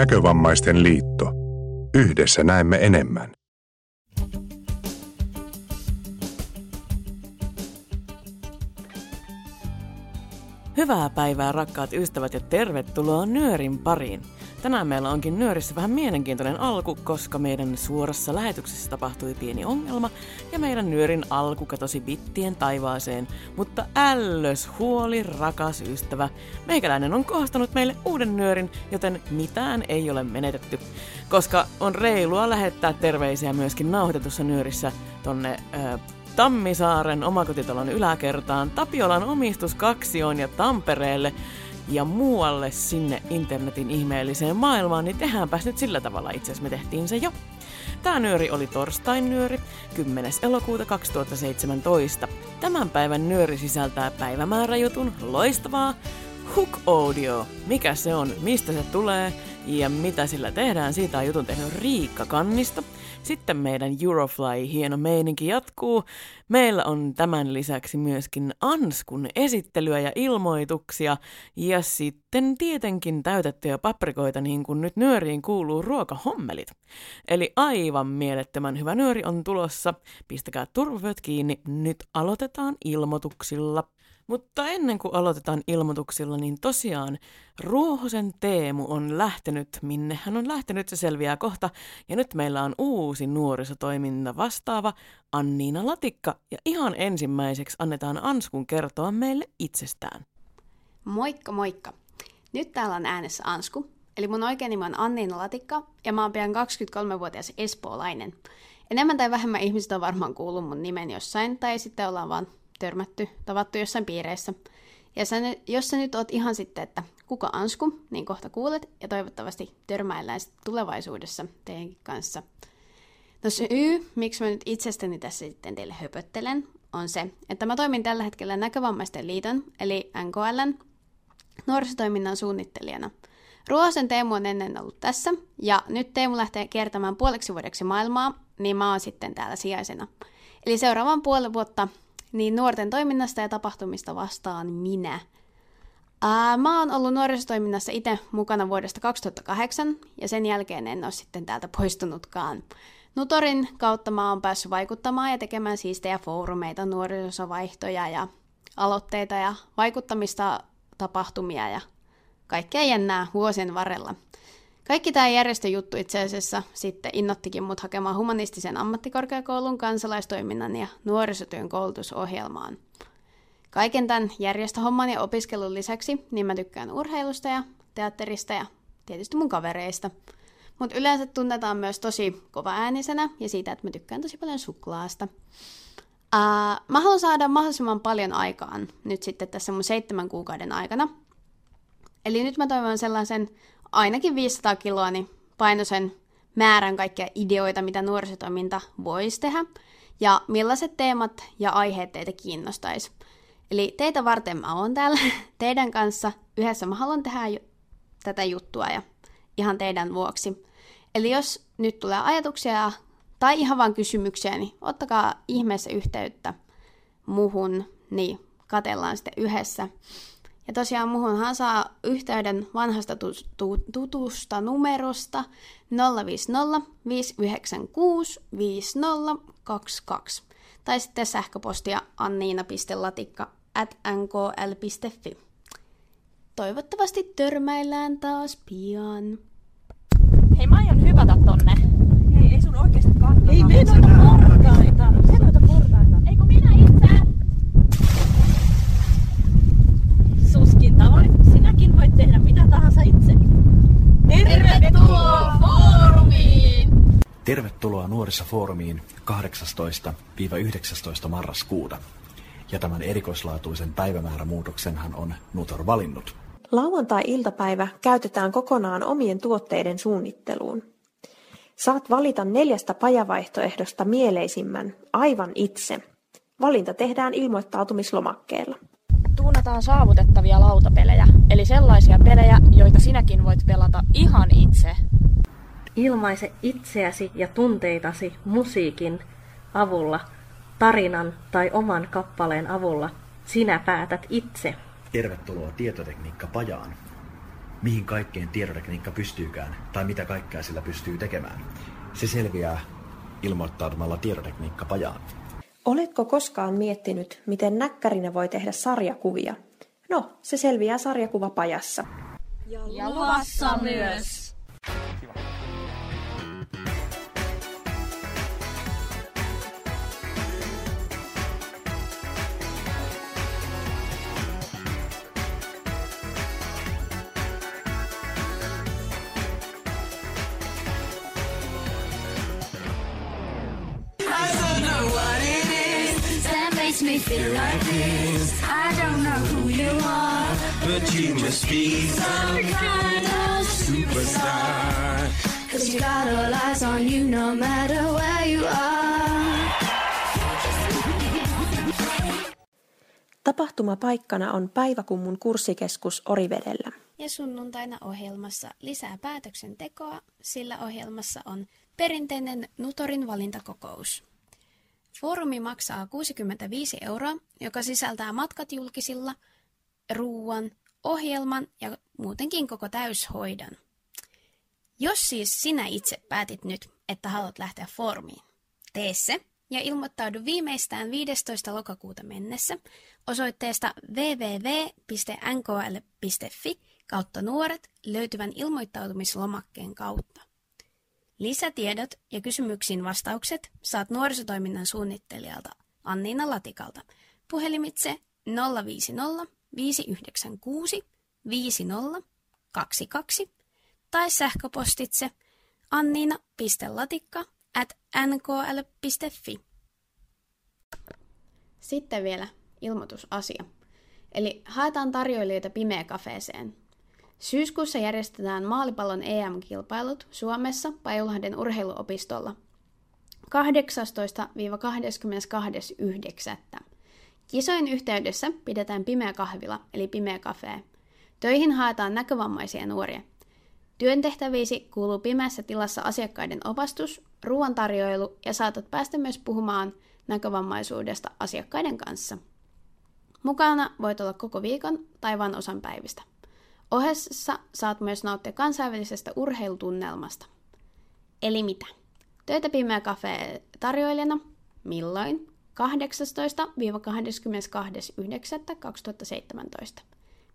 Näkövammaisten liitto. Yhdessä näemme enemmän. Hyvää päivää rakkaat ystävät ja tervetuloa Nyörin pariin. Tänään meillä onkin Nyörissä vähän mielenkiintoinen alku, koska meidän suorassa lähetyksessä tapahtui pieni ongelma ja meidän Nyörin alku katosi bittien taivaaseen. Mutta ällös huoli, rakas ystävä. Meikäläinen on kohostanut meille uuden Nyörin, joten mitään ei ole menetetty. Koska on reilua lähettää terveisiä myöskin nauhoitetussa Nyörissä tonne... Öö, Tammisaaren omakotitalon yläkertaan, Tapiolan omistuskaksioon ja Tampereelle ja muualle sinne internetin ihmeelliseen maailmaan, niin tehdäänpäs nyt sillä tavalla itse asiassa me tehtiin se jo. Tämä nyöri oli torstain nyöri, 10. elokuuta 2017. Tämän päivän nyöri sisältää päivämääräjutun loistavaa Hook Audio. Mikä se on, mistä se tulee ja mitä sillä tehdään, siitä on jutun tehnyt Riikka Kannisto – sitten meidän Eurofly hieno meininki jatkuu. Meillä on tämän lisäksi myöskin Anskun esittelyä ja ilmoituksia ja sitten tietenkin täytettyjä paprikoita niin kuin nyt nyöriin kuuluu ruokahommelit. Eli aivan mielettömän hyvä nyöri on tulossa. Pistäkää turvavyöt kiinni. Nyt aloitetaan ilmoituksilla. Mutta ennen kuin aloitetaan ilmoituksilla, niin tosiaan Ruohosen Teemu on lähtenyt, minne hän on lähtenyt, se selviää kohta. Ja nyt meillä on uusi nuorisotoiminta vastaava Anniina Latikka. Ja ihan ensimmäiseksi annetaan Anskun kertoa meille itsestään. Moikka moikka! Nyt täällä on äänessä Ansku. Eli mun oikein nimi on Anniina Latikka ja mä oon pian 23-vuotias espoolainen. Enemmän tai vähemmän ihmiset on varmaan kuullut mun nimen jossain, tai sitten ollaan vaan törmätty, tavattu jossain piireissä. Ja sä, jos sä nyt oot ihan sitten, että kuka Ansku, niin kohta kuulet ja toivottavasti törmäillään tulevaisuudessa teidänkin kanssa. No syy, miksi mä nyt itsestäni tässä sitten teille höpöttelen, on se, että mä toimin tällä hetkellä Näkövammaisten liiton, eli NKLn, nuorisotoiminnan suunnittelijana. Ruohosen Teemu on ennen ollut tässä, ja nyt Teemu lähtee kiertämään puoleksi vuodeksi maailmaa, niin mä oon sitten täällä sijaisena. Eli seuraavan puoli vuotta niin nuorten toiminnasta ja tapahtumista vastaan minä. Ää, mä oon ollut nuorisotoiminnassa itse mukana vuodesta 2008 ja sen jälkeen en ole sitten täältä poistunutkaan. Nutorin kautta mä oon päässyt vaikuttamaan ja tekemään siistejä foorumeita, nuorisosavaihtoja ja aloitteita ja vaikuttamista tapahtumia ja kaikkea jännää vuosien varrella. Kaikki tämä järjestöjuttu itse asiassa sitten innottikin mut hakemaan humanistisen ammattikorkeakoulun kansalaistoiminnan ja nuorisotyön koulutusohjelmaan. Kaiken tämän järjestöhomman ja opiskelun lisäksi niin mä tykkään urheilusta ja teatterista ja tietysti mun kavereista. Mutta yleensä tunnetaan myös tosi kova äänisenä ja siitä, että mä tykkään tosi paljon suklaasta. Uh, mä haluan saada mahdollisimman paljon aikaan nyt sitten tässä mun seitsemän kuukauden aikana. Eli nyt mä toivon sellaisen ainakin 500 kiloa, niin painoisen määrän kaikkia ideoita, mitä nuorisotoiminta voisi tehdä, ja millaiset teemat ja aiheet teitä kiinnostaisi. Eli teitä varten mä oon täällä teidän kanssa. Yhdessä mä haluan tehdä tätä juttua ja ihan teidän vuoksi. Eli jos nyt tulee ajatuksia tai ihan vain kysymyksiä, niin ottakaa ihmeessä yhteyttä muhun, niin katellaan sitten yhdessä. Ja tosiaan muhunhan saa yhteyden vanhasta tutusta numerosta 050 596 5022 tai sitten sähköpostia anniina.latikka at nkl.fi. Toivottavasti törmäillään taas pian. Hei, mä aion hypätä tonne. Hei, ei sun oikeesti kannata. Ei, me noita portaita. Se noita portaita. Eikö minä itse? Suskin tavoin. Sinäkin voit tehdä mitä tahansa itse. Tervetuloa foorumiin! Tervetuloa Nuorisofoorumiin 18-19 marraskuuta. Ja tämän erikoislaatuisen päivämäärämuutoksenhan on Nutor valinnut. Lauantai-iltapäivä käytetään kokonaan omien tuotteiden suunnitteluun. Saat valita neljästä pajavaihtoehdosta mieleisimmän aivan itse. Valinta tehdään ilmoittautumislomakkeella. Tuunataan saavutettavia lautapelejä, eli sellaisia pelejä, joita sinäkin voit pelata ihan itse. Ilmaise itseäsi ja tunteitasi musiikin avulla, tarinan tai oman kappaleen avulla. Sinä päätät itse. Tervetuloa tietotekniikka-pajaan. mihin kaikkeen tietotekniikka pystyykään tai mitä kaikkea sillä pystyy tekemään. Se selviää ilmoittautumalla tietotekniikkapajaan. Oletko koskaan miettinyt, miten näkkärinä voi tehdä sarjakuvia? No, se selviää sarjakuvapajassa. Ja luvassa myös. Makes me feel like this. I don't know who you are, but you must be some kind of superstar. Cause you got all eyes on you no matter where you are. Tapahtumapaikkana on Päiväkummun kurssikeskus Orivedellä. Ja sunnuntaina ohjelmassa lisää päätöksentekoa, sillä ohjelmassa on perinteinen Nutorin valintakokous. Foorumi maksaa 65 euroa, joka sisältää matkat julkisilla, ruuan, ohjelman ja muutenkin koko täyshoidon. Jos siis sinä itse päätit nyt, että haluat lähteä foorumiin, tee se ja ilmoittaudu viimeistään 15. lokakuuta mennessä osoitteesta www.nkl.fi kautta nuoret löytyvän ilmoittautumislomakkeen kautta. Lisätiedot ja kysymyksiin vastaukset saat nuorisotoiminnan suunnittelijalta Anniina Latikalta puhelimitse 050 596 5022 tai sähköpostitse anniina.latikka at nkl.fi. Sitten vielä ilmoitusasia. Eli haetaan tarjoilijoita pimeä kafeeseen. Syyskuussa järjestetään maalipallon EM-kilpailut Suomessa Pajulahden urheiluopistolla 18-22.9. Kisojen yhteydessä pidetään pimeä kahvila eli pimeä kafee. Töihin haetaan näkövammaisia nuoria. Työntehtäviisi kuuluu pimeässä tilassa asiakkaiden opastus, ruoantarjoilu ja saatat päästä myös puhumaan näkövammaisuudesta asiakkaiden kanssa. Mukana voit olla koko viikon tai vain osan päivistä. Ohessa saat myös nauttia kansainvälisestä urheilutunnelmasta. Eli mitä? Töitä Pimeä Cafe tarjoilijana. Milloin? 18-22.9.2017.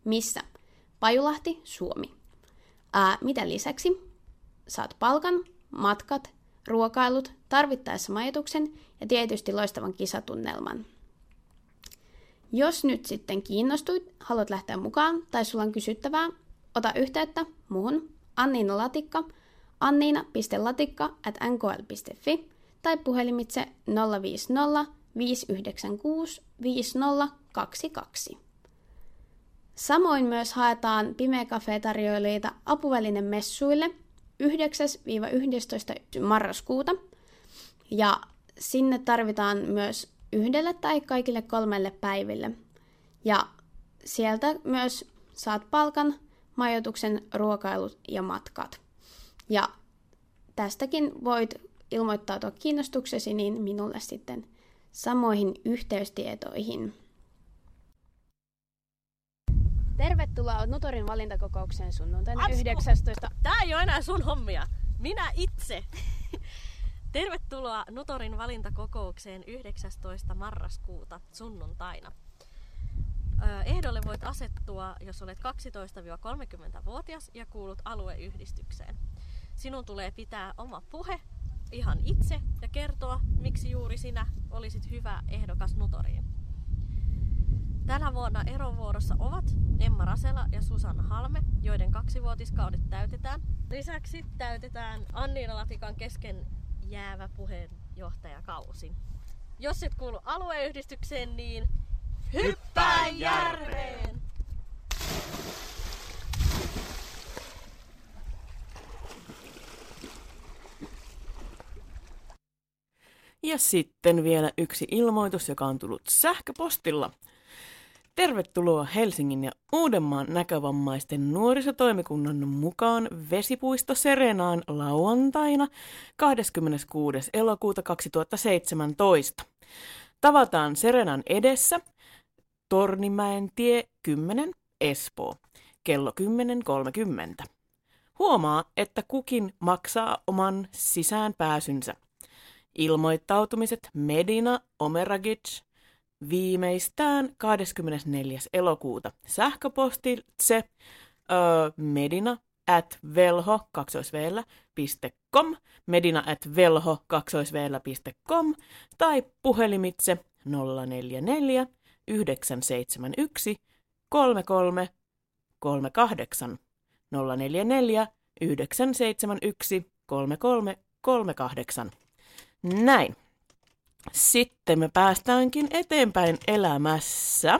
Missä? Pajulahti, Suomi. Ää, mitä lisäksi? Saat palkan, matkat, ruokailut, tarvittaessa majoituksen ja tietysti loistavan kisatunnelman. Jos nyt sitten kiinnostuit, haluat lähteä mukaan tai sulla on kysyttävää, ota yhteyttä muuhun Anniina Latikka, anniina.latikka at nkl.fi tai puhelimitse 050 596 5022. Samoin myös haetaan Pimeä Cafe-tarjoilijoita apuvälinen messuille 9-11. marraskuuta. Ja sinne tarvitaan myös yhdelle tai kaikille kolmelle päiville. Ja sieltä myös saat palkan, majoituksen, ruokailut ja matkat. Ja tästäkin voit ilmoittautua kiinnostuksesi niin minulle sitten samoihin yhteystietoihin. Tervetuloa Nutorin valintakokoukseen sunnuntaina Asko, 19. Tää ei ole enää sun hommia. Minä itse. Tervetuloa Nutorin valintakokoukseen 19. marraskuuta sunnuntaina. Ehdolle voit asettua, jos olet 12-30-vuotias ja kuulut alueyhdistykseen. Sinun tulee pitää oma puhe ihan itse ja kertoa, miksi juuri sinä olisit hyvä ehdokas Nutoriin. Tänä vuonna erovuorossa ovat Emma Rasela ja Susanna Halme, joiden kaksivuotiskaudet täytetään. Lisäksi täytetään Anniina Latikan kesken jäävä puheenjohtajakausi. Jos et kuulu alueyhdistykseen, niin hyppää järveen! Ja sitten vielä yksi ilmoitus, joka on tullut sähköpostilla. Tervetuloa Helsingin ja Uudenmaan näkövammaisten nuorisotoimikunnan mukaan Vesipuisto Serenaan lauantaina 26. elokuuta 2017. Tavataan Serenan edessä Tornimäen tie 10 Espoo. kello 10.30. Huomaa, että kukin maksaa oman sisäänpääsynsä. Ilmoittautumiset Medina Omeragic viimeistään 24. elokuuta. Sähköpostitse ö, medina at velho medina at velho tai puhelimitse 044 971 33 38 044 971 33 38. Näin. Sitten me päästäänkin eteenpäin elämässä.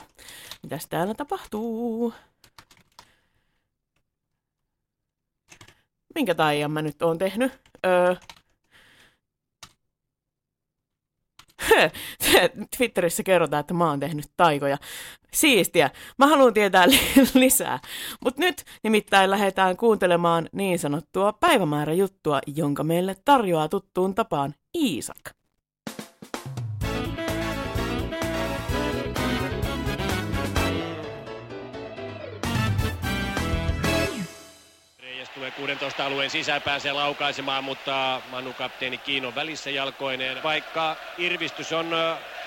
Mitäs täällä tapahtuu? Minkä taian mä nyt oon tehnyt? Öö, Twitterissä kerrotaan, että mä oon tehnyt taikoja. Siistiä. Mä haluan tietää lisää. Mutta nyt nimittäin lähdetään kuuntelemaan niin sanottua päivämääräjuttua, jonka meille tarjoaa tuttuun tapaan Iisak. 16 alueen sisään, pääsee laukaisemaan, mutta Manu kapteeni Kiin on välissä jalkoineen. Vaikka irvistys on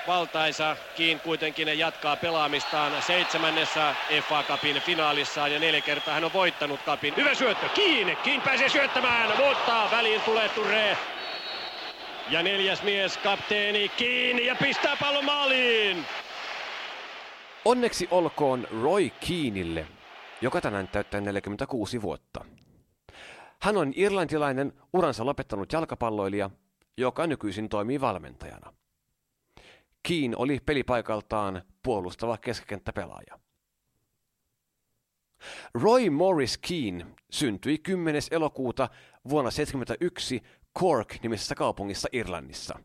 valtaisa, Kiin kuitenkin jatkaa pelaamistaan seitsemännessä FA Cupin finaalissa ja neljä kertaa hän on voittanut kapin. Hyvä syöttö, Kiin! Kiin pääsee syöttämään, mutta väliin tulee Turre. Ja neljäs mies, kapteeni Kiin ja pistää pallon maaliin. Onneksi olkoon Roy Kiinille, joka tänään täyttää 46 vuotta. Hän on irlantilainen uransa lopettanut jalkapalloilija, joka nykyisin toimii valmentajana. Keen oli pelipaikaltaan puolustava keskikenttäpelaaja. Roy Morris Keane syntyi 10. elokuuta vuonna 1971 Cork-nimisessä kaupungissa Irlannissa.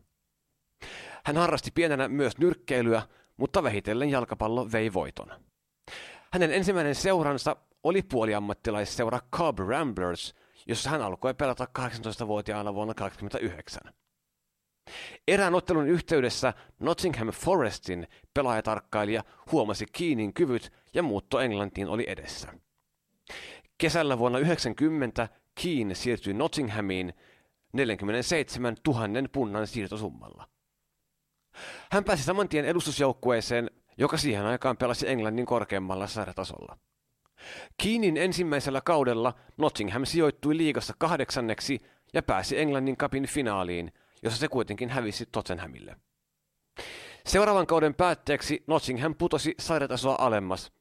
Hän harrasti pienenä myös nyrkkeilyä, mutta vähitellen jalkapallo vei voiton. Hänen ensimmäinen seuransa oli puoliammattilaisseura Cobb Ramblers – jossa hän alkoi pelata 18-vuotiaana vuonna 1989. Erään ottelun yhteydessä Nottingham Forestin pelaajatarkkailija huomasi Keenin kyvyt ja muutto Englantiin oli edessä. Kesällä vuonna 1990 Keen siirtyi Nottinghamiin 47 000 punnan siirtosummalla. Hän pääsi saman tien edustusjoukkueeseen, joka siihen aikaan pelasi Englannin korkeammalla sarjatasolla. Keenin ensimmäisellä kaudella Nottingham sijoittui liigassa kahdeksanneksi ja pääsi Englannin kapin finaaliin, jossa se kuitenkin hävisi Tottenhamille. Seuraavan kauden päätteeksi Nottingham putosi sarjatasoa alemmas,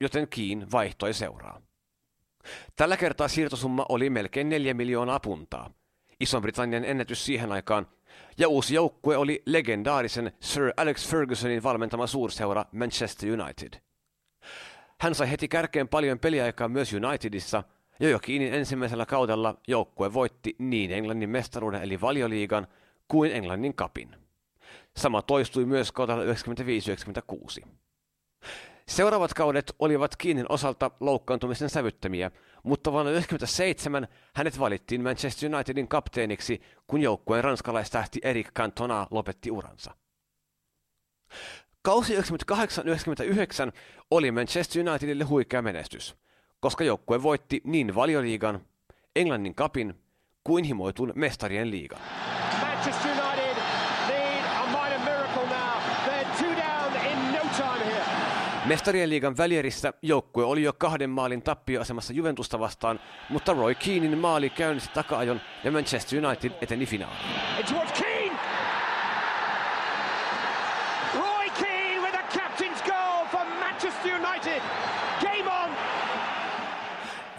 joten Keen vaihtoi seuraa. Tällä kertaa siirtosumma oli melkein 4 miljoonaa puntaa, Ison-Britannian ennätys siihen aikaan, ja uusi joukkue oli legendaarisen Sir Alex Fergusonin valmentama suurseura Manchester United. Hän sai heti kärkeen paljon peliaikaa myös Unitedissa, ja jo Kiinin ensimmäisellä kaudella joukkue voitti niin Englannin mestaruuden eli valioliigan kuin Englannin kapin. Sama toistui myös kaudella 95-96. Seuraavat kaudet olivat Kiinin osalta loukkaantumisen sävyttämiä, mutta vuonna 1997 hänet valittiin Manchester Unitedin kapteeniksi, kun joukkueen ranskalaistähti Eric Cantona lopetti uransa. Kausi 98-99 oli Manchester Unitedille huikea menestys, koska joukkue voitti niin valioliigan, Englannin kapin kuin himoitun mestarien liigan. Manchester United need a minor miracle now. They're two down in no time here. Mestarien liigan välierissä joukkue oli jo kahden maalin tappioasemassa Juventusta vastaan, mutta Roy Keanin maali käynnisti takaajon ja Manchester United eteni finaaliin.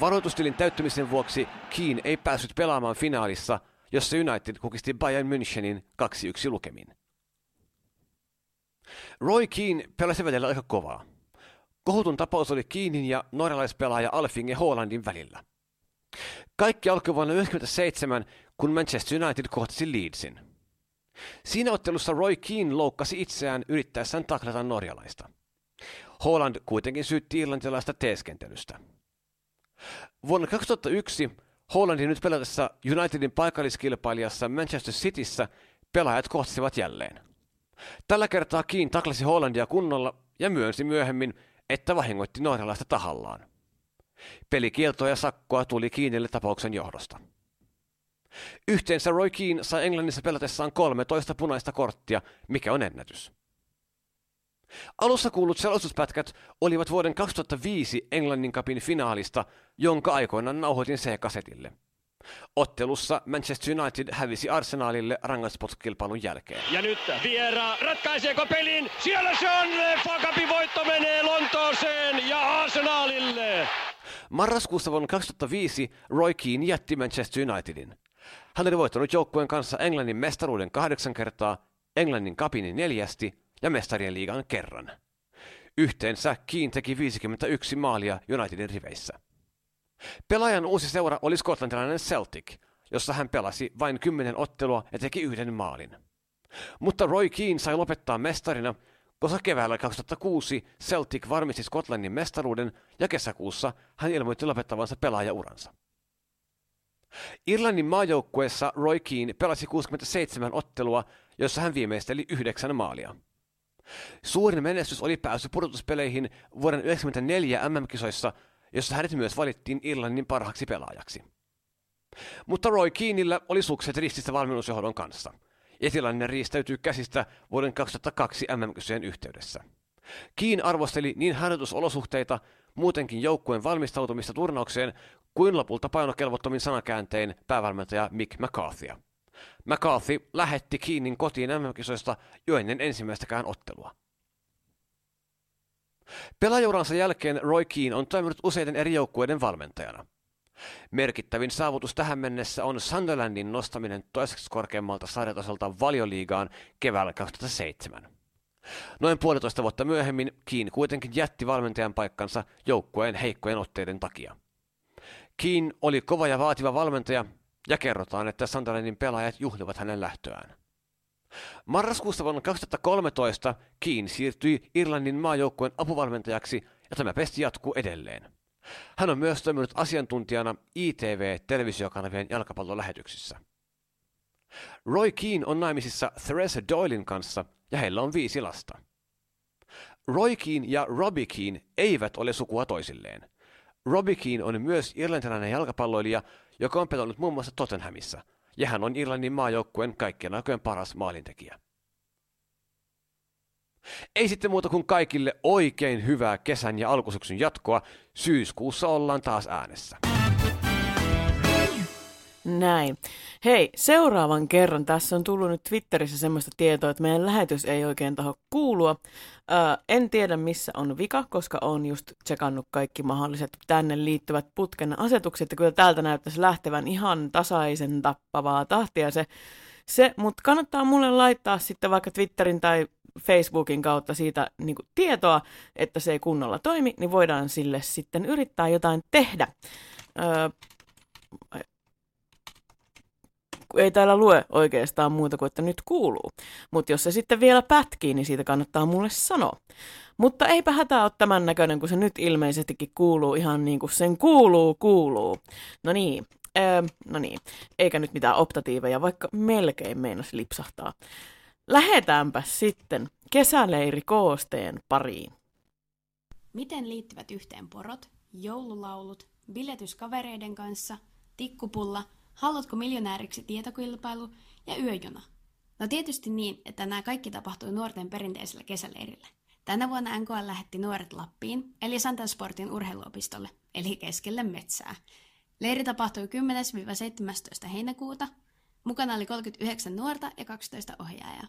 Varoitustilin täyttymisen vuoksi Keen ei päässyt pelaamaan finaalissa, jossa United kukisti Bayern Münchenin 2-1 lukemin. Roy Keane pelasi välillä aika kovaa. Kohutun tapaus oli Keenin ja norjalaispelaaja Alfinge Hollandin välillä. Kaikki alkoi vuonna 1997, kun Manchester United kohtasi Leedsin. Siinä ottelussa Roy Keane loukkasi itseään yrittäessään taklata norjalaista. Holland kuitenkin syytti irlantilaista teeskentelystä. Vuonna 2001 Hollandin nyt pelatessa Unitedin paikalliskilpailijassa Manchester Cityssä pelaajat kohtasivat jälleen. Tällä kertaa Kiin taklasi Hollandia kunnolla ja myönsi myöhemmin, että vahingoitti norjalaista tahallaan. Pelikieltoa ja sakkoa tuli Kiinille tapauksen johdosta. Yhteensä Roy Keane sai Englannissa pelatessaan 13 punaista korttia, mikä on ennätys. Alussa kuullut selostuspätkät olivat vuoden 2005 Englannin kapin finaalista, jonka aikoinaan nauhoitin C-kasetille. Ottelussa Manchester United hävisi Arsenalille rangaispotkilpailun jälkeen. Ja nyt Viera ratkaiseeko pelin? Siellä se on! Fakapin voitto menee Lontooseen ja Arsenalille! Marraskuussa vuonna 2005 Roy Keane jätti Manchester Unitedin. Hän oli voittanut joukkueen kanssa Englannin mestaruuden kahdeksan kertaa, Englannin kapinin neljästi ja mestarien liigan kerran. Yhteensä Keane teki 51 maalia Unitedin riveissä. Pelaajan uusi seura oli skotlantilainen Celtic, jossa hän pelasi vain kymmenen ottelua ja teki yhden maalin. Mutta Roy Keane sai lopettaa mestarina, koska keväällä 2006 Celtic varmisti Skotlannin mestaruuden ja kesäkuussa hän ilmoitti lopettavansa pelaajauransa. Irlannin maajoukkueessa Roy Keane pelasi 67 ottelua, jossa hän viimeisteli yhdeksän maalia. Suurin menestys oli pääsy pudotuspeleihin vuoden 1994 MM-kisoissa, jossa hänet myös valittiin Irlannin parhaaksi pelaajaksi. Mutta Roy Keanella oli sukset rististä valmennusjohdon kanssa, ja tilanne riistäytyy käsistä vuoden 2002 MM-kisojen yhteydessä. Kiin arvosteli niin harjoitusolosuhteita, muutenkin joukkueen valmistautumista turnaukseen, kuin lopulta painokelvottomin sanakääntein päävalmentaja Mick McCarthyä. McCarthy lähetti Keenin kotiin MM-kisoista jo ennen ensimmäistäkään ottelua. Pelaajauransa jälkeen Roy Keane on toiminut useiden eri joukkueiden valmentajana. Merkittävin saavutus tähän mennessä on Sunderlandin nostaminen toiseksi korkeammalta sarjatasolta valioliigaan keväällä 2007. Noin puolitoista vuotta myöhemmin Keane kuitenkin jätti valmentajan paikkansa joukkueen heikkojen otteiden takia. Keane oli kova ja vaativa valmentaja, ja kerrotaan, että Sunderlandin pelaajat juhlivat hänen lähtöään. Marraskuussa vuonna 2013 Keane siirtyi Irlannin maajoukkueen apuvalmentajaksi ja tämä pesti jatkuu edelleen. Hän on myös toiminut asiantuntijana ITV-televisiokanavien jalkapallolähetyksissä. Roy Keane on naimisissa Theresa Doylin kanssa ja heillä on viisi lasta. Roy Keane ja Robbie Keane eivät ole sukua toisilleen. Robbie Keane on myös irlantilainen jalkapalloilija, joka on pelannut muun muassa Tottenhamissa, ja hän on Irlannin maajoukkueen kaikkien aikojen paras maalintekijä. Ei sitten muuta kuin kaikille oikein hyvää kesän ja alkusyksyn jatkoa. Syyskuussa ollaan taas äänessä. Näin. Hei, seuraavan kerran tässä on tullut nyt Twitterissä semmoista tietoa, että meidän lähetys ei oikein taho kuulua. Öö, en tiedä missä on vika, koska on just tsekannut kaikki mahdolliset tänne liittyvät putken asetukset, ja kyllä täältä näyttäisi lähtevän ihan tasaisen tappavaa tahtia se, se mutta kannattaa mulle laittaa sitten vaikka Twitterin tai Facebookin kautta siitä niin kuin, tietoa, että se ei kunnolla toimi, niin voidaan sille sitten yrittää jotain tehdä. Öö, ei täällä lue oikeastaan muuta kuin, että nyt kuuluu. Mutta jos se sitten vielä pätkii, niin siitä kannattaa mulle sanoa. Mutta eipä hätää ole tämän näköinen, kun se nyt ilmeisestikin kuuluu ihan niin kuin sen kuuluu, kuuluu. No niin, öö, no niin, eikä nyt mitään optatiiveja, vaikka melkein meinas lipsahtaa. Lähetäänpä sitten kesäleiri koosteen pariin. Miten liittyvät yhteen porot, joululaulut, biletys kavereiden kanssa, tikkupulla – Haluatko miljonääriksi tietokilpailu ja yöjuna? No tietysti niin, että nämä kaikki tapahtui nuorten perinteisellä kesäleirillä. Tänä vuonna NKL lähetti nuoret Lappiin, eli Santansportin urheiluopistolle, eli keskelle metsää. Leiri tapahtui 10-17 heinäkuuta. Mukana oli 39 nuorta ja 12 ohjaajaa.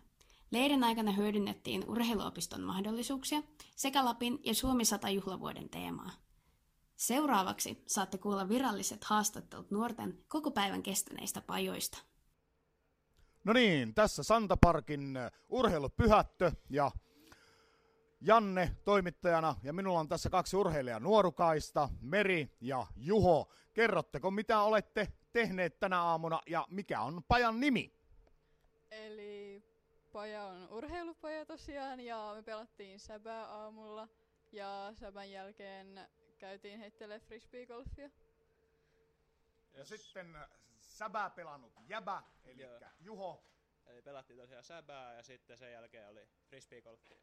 Leirin aikana hyödynnettiin urheiluopiston mahdollisuuksia sekä Lapin ja Suomi 100 juhlavuoden teemaa. Seuraavaksi saatte kuulla viralliset haastattelut nuorten koko päivän kestäneistä pajoista. No niin, tässä Santaparkin äh, urheilupyhättö ja Janne toimittajana ja minulla on tässä kaksi urheilijaa nuorukaista, Meri ja Juho. Kerrotteko mitä olette tehneet tänä aamuna ja mikä on pajan nimi? Eli paja on urheilupaja tosiaan ja me pelattiin säbää aamulla ja säbän jälkeen käytiin heittelee frisbeegolfia. Ja sitten äh, säbää pelannut jäbä, eli Joo. Juho. Eli pelattiin tosiaan säbää ja sitten sen jälkeen oli frisbeegolfia.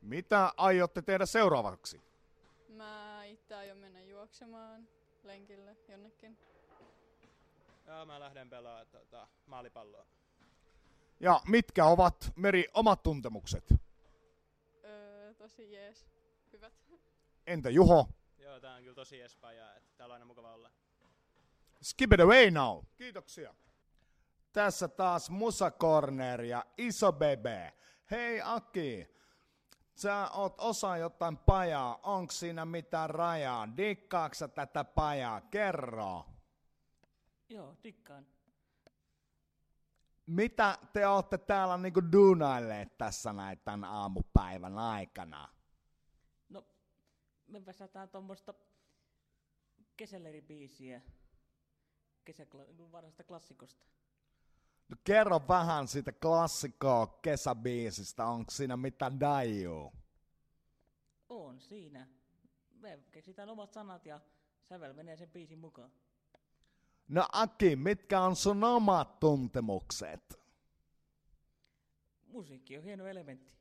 Mitä aiotte tehdä seuraavaksi? Mä itse aion mennä juoksemaan lenkille jonnekin. Joo, mä lähden pelaamaan tota, maalipalloa. Ja mitkä ovat Meri omat tuntemukset? Öö, tosi jees. Hyvät. Entä Juho? Joo, tää on kyllä tosi espajaa, että täällä on aina mukava olla. Skip it away now. Kiitoksia. Tässä taas Musa Corner ja Iso Bebe. Hei Aki, sä oot osa jotain pajaa. Onko siinä mitään rajaa? Dikkaaksa tätä pajaa? Kerro. Joo, dikkaan. Mitä te olette täällä niinku duunailleet tässä näin tämän aamupäivän aikana? Me vesätään tuommoista kesäleribiisiä kesäkla- vanhasta klassikosta. No kerro vähän siitä klassikkoa kesäbiisistä. Onko siinä mitään daiju? On siinä. Me keksitään omat sanat ja sävel menee sen biisin mukaan. No Aki, mitkä on sun omat tuntemukset? Musiikki on hieno elementti.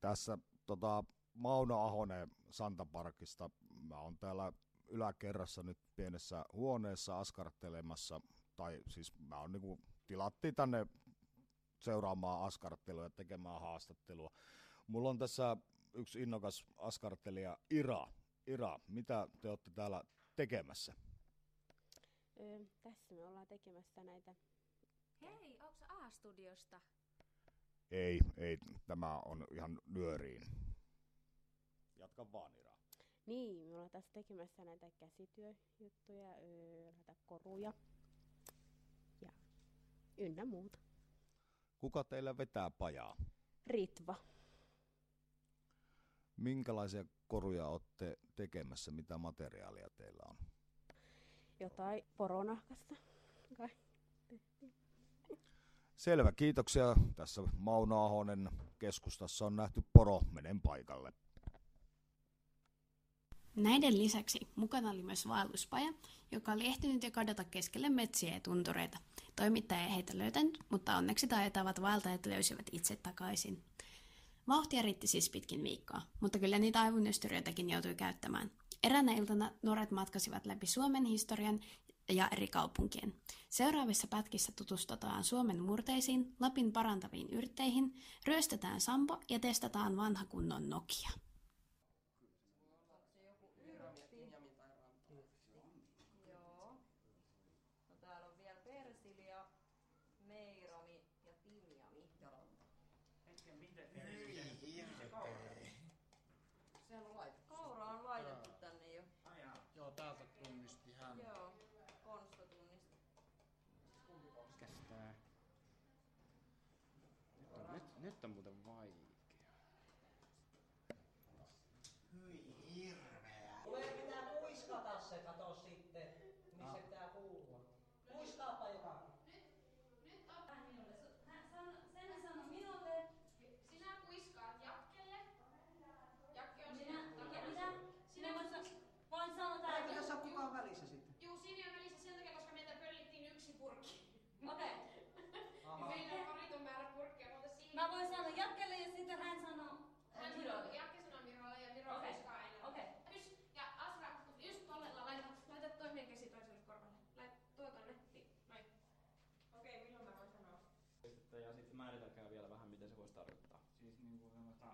Tässä tota, Mauno Ahonen Santaparkista. Mä oon täällä yläkerrassa nyt pienessä huoneessa askartelemassa. Tai siis mä oon niinku, tilattiin tänne seuraamaan askartelua ja tekemään haastattelua. Mulla on tässä yksi innokas askartelija Ira. Ira, mitä te olette täällä tekemässä? Öö, tässä me ollaan tekemässä näitä. Hei, onko A-studiosta? Ei, ei, tämä on ihan nyöriin. Jatka vaan Ira. Niin, me ollaan tässä tekemässä näitä käsityöjuttuja, öö, näitä koruja ja ynnä muuta. Kuka teillä vetää pajaa? Ritva. Minkälaisia koruja olette tekemässä? Mitä materiaalia teillä on? Jotain poronahkasta. Kai. Selvä, kiitoksia. Tässä Mauno Ahonen keskustassa on nähty poro. Menen paikalle. Näiden lisäksi mukana oli myös vaelluspaja, joka oli ehtinyt jo kadota keskelle metsiä ja tuntureita. Toimittaja ei heitä löytänyt, mutta onneksi taitavat vaeltajat löysivät itse takaisin. Vauhtia riitti siis pitkin viikkoa, mutta kyllä niitä aivonystyröitäkin joutui käyttämään. Eräänä iltana nuoret matkasivat läpi Suomen historian ja eri kaupunkien. Seuraavissa pätkissä tutustutaan Suomen murteisiin, Lapin parantaviin yrtteihin, ryöstetään sampo ja testataan vanha kunnon Nokia. Joo. No täällä on vielä persilia, meirami ja timjami. Hetken, miten? Siellä on laitettu. Kaura on laitettu tänne jo. Joo, täältä tunnisti hän. Joo, Konsta tunnisti. Mikäs tää? Nyt on, nyt, nyt on muuten vaikea. Hyi hirveä. Tulee pitää kuiskata se, kato sitten, missä pitää kuulua. Kuiskaapa jotakin. Nyt ota minulle. Su- hän sano, sen sano minulle. Sinä kuiskaat Jakkelle. Jakke on sinä. Minä- Mitä? Sinä voit voit Voin sanoa Ei tässä ole kukaan välissä sitten. Juu, siinä on välissä sen takia, koska meiltä pöllittiin yksi purkki. Okei. Ja meillä on varitun määrä purkkeja, mutta siinä... Mä voin sanoa Jakkelle ja sitten hän sanoo Hän Mirolle. sanoo, Jakke sanoo Mirolle ja Miro Okei. kuiskaa aina. Okei. Pys, ja Asra, just tollella, laita, laita toinen käsi toiselle korvalle. Laita tuo tonne. Niin, noin. Okei, milloin mä voin sanoa? Sitten, ja sitten määritelkää vielä vähän, mitä se voisi tarkoittaa. Siis niinku semmoista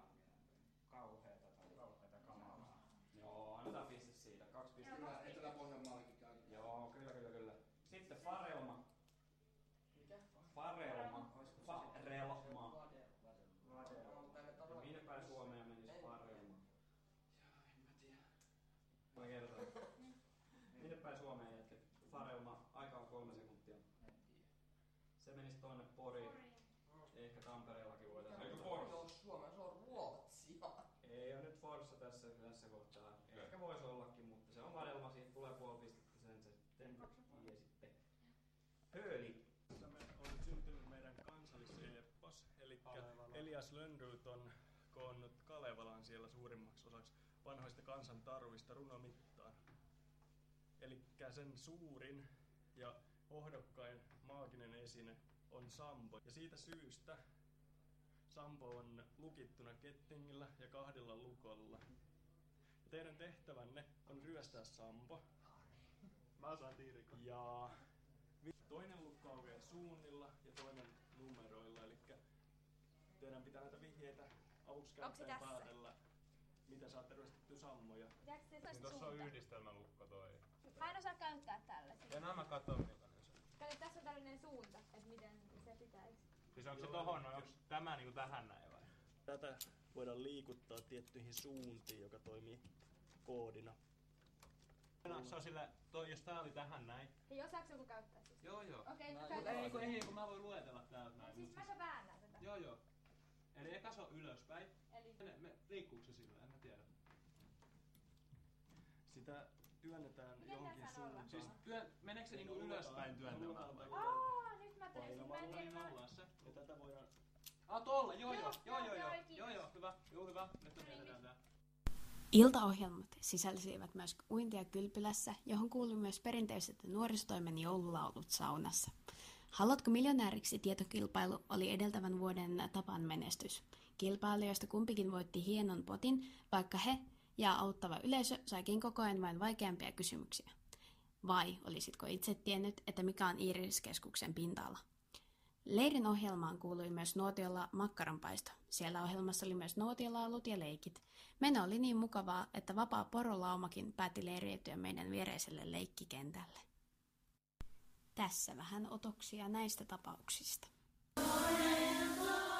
kauheeta tai kauheeta kamalaa. Joo, annetaan piste siitä. Kaksi pistettä. Joo, kaksi Etelä-Pohjanmaallakin käy. Joo, kyllä, kyllä, kyllä. Sitten farelma. Mikä? Farelma. Farelma. Ja Minne päin Suomeen menisi farelma? Mä kerron. Minne päin Suomeen jätket? Farelma, aika on kolme sekuntia. Se menisi tonne Poriin. Ehkä Tampereellakin voitaisiin. Eikö Forssa? Suomessa se on Ruotsia. Ei ole nyt Forssa tässä, tässä kohtaa. Ehkä voisi ollakin, mutta se on varelma, siitä tulee puoli pistettä sen se sitten tiesitte. Hööli. on syntynyt meidän kansalliseepos, eli Elias Lönnrot on koonnut Kalevalan siellä suurimmaksi osaksi vanhoista kansantaruista runomittaan. Eli sen suurin ja ohdokkain maaginen esine on Sampo. Ja siitä syystä Sampo on lukittuna kettingillä ja kahdella lukolla. teidän tehtävänne on ryöstää Sampo. Mä osaan tiirikon. Ja toinen lukko aukeaa suunnilla ja toinen numeroilla, eli teidän pitää näitä vihjeitä avuksi käyttäen päätellä, mitä saatte ryöstetty sammoja. Niin tossa on yhdistelmälukko toi. Mä en osaa käyttää tällaisia. Ja nämä katon se on. Kato, tässä on tällainen suunta, että miten se pitäisi. Siis onko se tohon, no onko tämä niinku tähän näin vai? Tätä voidaan liikuttaa tiettyihin suuntiin, joka toimii koodina. No, se on sillä, toi, jos tää oli tähän näin. Hei, osaako joku käyttää siis? Joo joo. Okei, Mä- mä Mut käytän. ei, kun, ei, kun mä voin luetella täältä näin. Siis mä väännän tätä. Joo joo. Eli eka se on ylöspäin. Eli- Me, me, liikkuuko se sillä? En mä tiedä. Sitä työnnetään Miten johonkin suuntaan. Siis työ, meneekö se niinku ylöspäin työntämällä? vai? Aa, nyt mä tein. Mä en tiedä. niin se. Ja tätä voidaan... Ah, tolla, joo joo, Joo, joo joo, joo, joo, joo, joo, kiitos. joo, hyvä, joo hyvä, nyt me tiedetään tää. Iltaohjelmat sisälsivät myös uintia kylpylässä, johon kuului myös perinteiset nuorisotoimen joululaulut saunassa. Haluatko miljonääriksi tietokilpailu oli edeltävän vuoden tapan menestys. Kilpailijoista kumpikin voitti hienon potin, vaikka he ja auttava yleisö saikin koko ajan vain vaikeampia kysymyksiä. Vai olisitko itse tiennyt, että mikä on Iiriskeskuksen pinta-ala? Leirin ohjelmaan kuului myös nuotiolla makkaranpaisto. Siellä ohjelmassa oli myös nuotiolaulut ja leikit. Meno oli niin mukavaa, että vapaa porolaumakin päätti leiriytyä meidän viereiselle leikkikentälle. Tässä vähän otoksia näistä tapauksista. Kaikelta,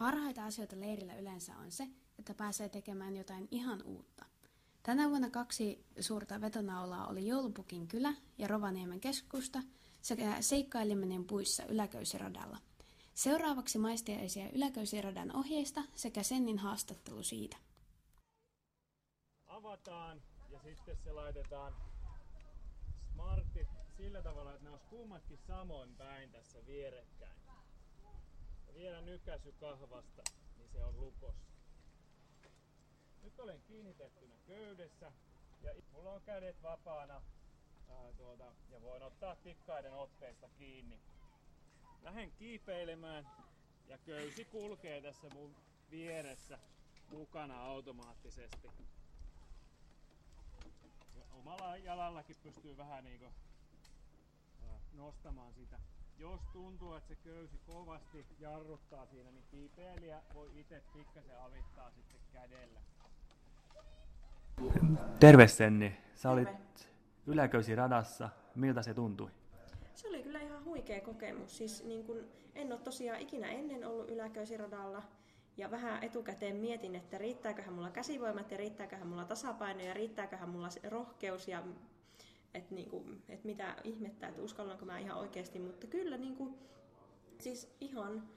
Parhaita asioita leirillä yleensä on se, että pääsee tekemään jotain ihan uutta. Tänä vuonna kaksi suurta vetonaulaa oli Joulupukin kylä ja Rovaniemen keskusta sekä seikkaileminen puissa Yläköysiradalla. Seuraavaksi maistiaisia Yläköysiradan ohjeista sekä Sennin haastattelu siitä. Avataan ja sitten se laitetaan smartit sillä tavalla, että ne olisi kummatkin samoin päin tässä vierekkäin. Vielä nykäisy kahvasta, niin se on lukossa. Nyt olen kiinnitettynä köydessä ja mulla on kädet vapaana ää, tuota, ja voin ottaa tikkaiden otteesta kiinni. Lähden kiipeilemään ja köysi kulkee tässä mun vieressä mukana automaattisesti. Ja omalla jalallakin pystyy vähän niinku ää, nostamaan sitä. Jos tuntuu, että se köysi kovasti jarruttaa siinä, niin kiipeilijä voi itse pikkasen avittaa sitten kädellä. Terve Senni, sä olit yläköysi radassa. Miltä se tuntui? Se oli kyllä ihan huikea kokemus. Siis niin kun, en ole tosiaan ikinä ennen ollut yläköysiradalla. Ja vähän etukäteen mietin, että riittääköhän mulla käsivoimat ja riittääköhän mulla tasapaino ja riittääköhän mulla rohkeus ja että niinku, et mitä ihmettä, että uskallanko mä ihan oikeasti. Mutta kyllä niinku, siis ihan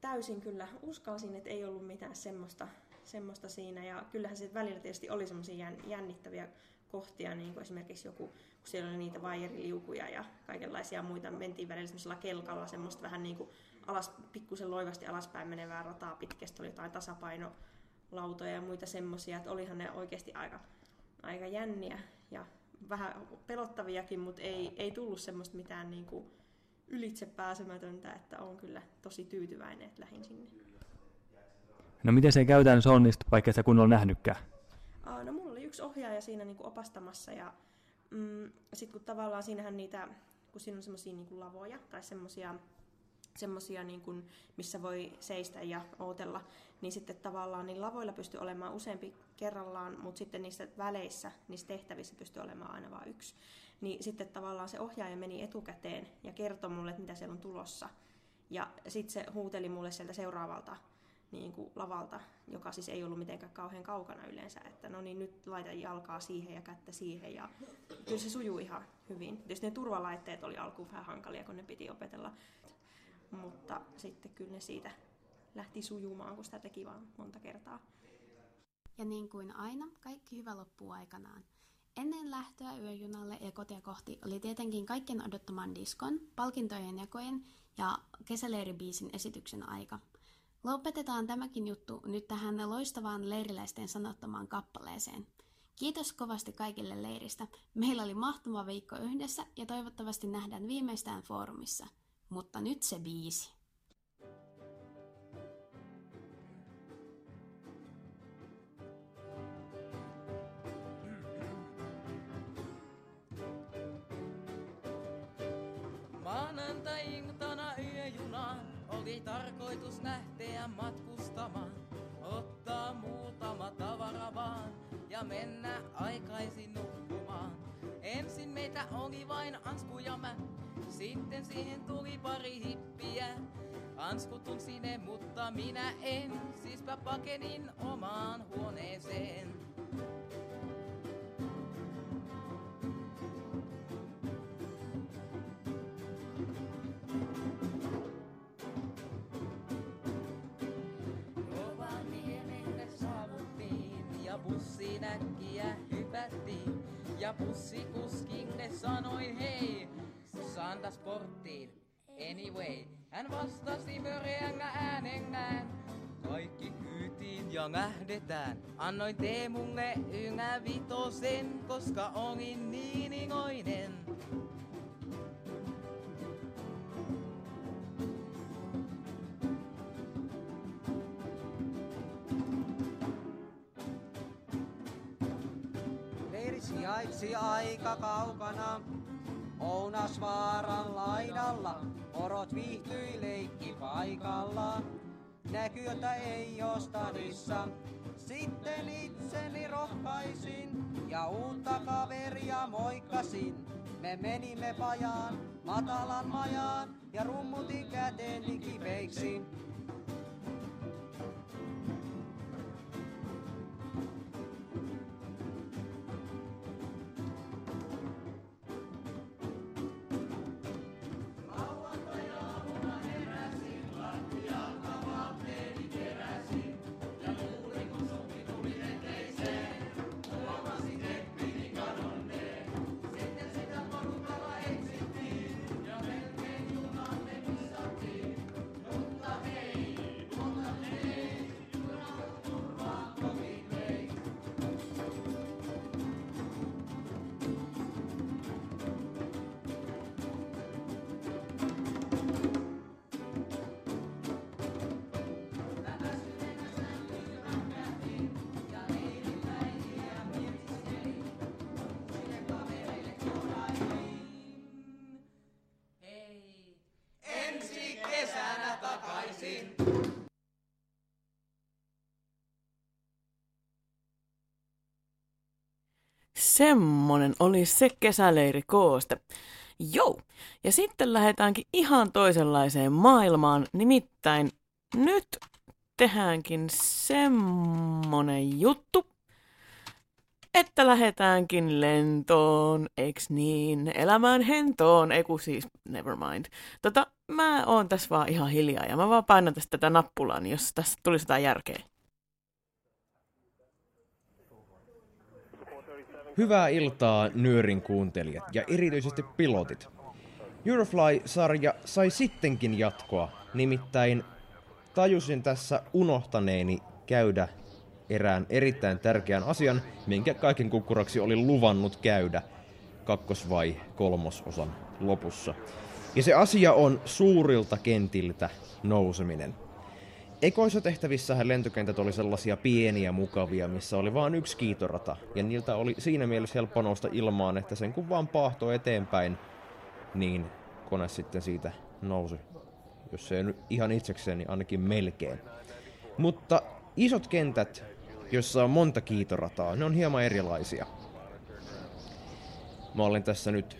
täysin kyllä uskalsin, että ei ollut mitään semmoista, semmoista siinä. Ja kyllähän se välillä tietysti oli semmoisia jännittäviä kohtia, niin kuin esimerkiksi joku, kun siellä oli niitä vaijeriliukuja ja kaikenlaisia muita, mentiin välillä semmoisella kelkalla semmoista vähän niin kuin alas, pikkusen loivasti alaspäin menevää rataa pitkästä, oli jotain tasapainolautoja ja muita semmoisia, että olihan ne oikeasti aika, aika jänniä ja vähän pelottaviakin, mutta ei, ei tullut semmoista mitään niin kuin ylitse pääsemätöntä, että on kyllä tosi tyytyväinen, että lähdin sinne. No miten se käytännössä onnistuu, vaikka sä kunnolla nähnytkään? Aa, no mulla oli yksi ohjaaja siinä niin kuin opastamassa ja mm, sitten kun tavallaan siinähän niitä, kun siinä on semmoisia niin lavoja tai semmoisia semmosia niin kuin, missä voi seistä ja ootella, niin sitten tavallaan niin lavoilla pystyy olemaan useampi kerrallaan, mutta sitten niissä väleissä, niissä tehtävissä pystyy olemaan aina vain yksi. Niin sitten tavallaan se ohjaaja meni etukäteen ja kertoi mulle, että mitä siellä on tulossa. Ja sitten se huuteli mulle sieltä seuraavalta niin kuin lavalta, joka siis ei ollut mitenkään kauhean kaukana yleensä, että no niin nyt laita jalkaa siihen ja kättä siihen ja kyllä se sujuu ihan hyvin. Tietysti ne turvalaitteet oli alkuun vähän hankalia, kun ne piti opetella, mutta sitten kyllä ne siitä lähti sujumaan, kun sitä teki vaan monta kertaa. Ja niin kuin aina, kaikki hyvä loppuu aikanaan. Ennen lähtöä yöjunalle ja kotia kohti oli tietenkin kaikkien odottaman diskon, palkintojen jakojen ja kesäleiribiisin esityksen aika. Lopetetaan tämäkin juttu nyt tähän loistavaan leiriläisten sanottomaan kappaleeseen. Kiitos kovasti kaikille leiristä. Meillä oli mahtava viikko yhdessä ja toivottavasti nähdään viimeistään foorumissa. Mutta nyt se biisi. Oli tarkoitus lähteä matkustamaan. Ottaa muutama tavara vaan ja mennä aikaisin nukkumaan. Ensin meitä oli vain Ansku ja mä, sitten siihen tuli pari hippiä. Ansku tunsi ne, mutta minä en, siispä pakenin omaan huoneeseen. Hypättiin. Ja bussikuskille sanoin hei, Santa Sporttiin. Anyway, hän vastasi möreängä äänengään. Kaikki kyytiin ja lähdetään. Annoin Teemulle yngä vitosen, koska olin niin iloinen. Sijaitsi aika kaukana Ounasvaaran laidalla. Porot viihtyi leikki paikalla. Näkyötä ei ostanissa. Sitten itseni rohkaisin ja uutta kaveria moikkasin. Me menimme pajaan, matalan majaan ja rummutin käteeni kipeiksi. Semmonen oli se kesäleiri kooste. Joo, ja sitten lähdetäänkin ihan toisenlaiseen maailmaan, nimittäin nyt tehdäänkin semmonen juttu, että lähdetäänkin lentoon, eiks niin, elämään hentoon, ei siis, never mind. Tota, mä oon tässä vaan ihan hiljaa ja mä vaan painan tästä tätä nappulaa, niin jos tässä tulisi jotain järkeä. Hyvää iltaa nyörin kuuntelijat ja erityisesti pilotit. Eurofly-sarja sai sittenkin jatkoa, nimittäin tajusin tässä unohtaneeni käydä erään erittäin tärkeän asian, minkä kaiken kukkuraksi olin luvannut käydä kakkos- vai kolmososan lopussa. Ja se asia on suurilta kentiltä nouseminen. Ekoissa tehtävissähän lentokentät oli sellaisia pieniä mukavia, missä oli vain yksi kiitorata. Ja niiltä oli siinä mielessä helppo nousta ilmaan, että sen kun vaan pahtoi eteenpäin, niin kone sitten siitä nousi. Jos se ei nyt ihan itsekseen, niin ainakin melkein. Mutta isot kentät, joissa on monta kiitorataa, ne on hieman erilaisia. Mä olen tässä nyt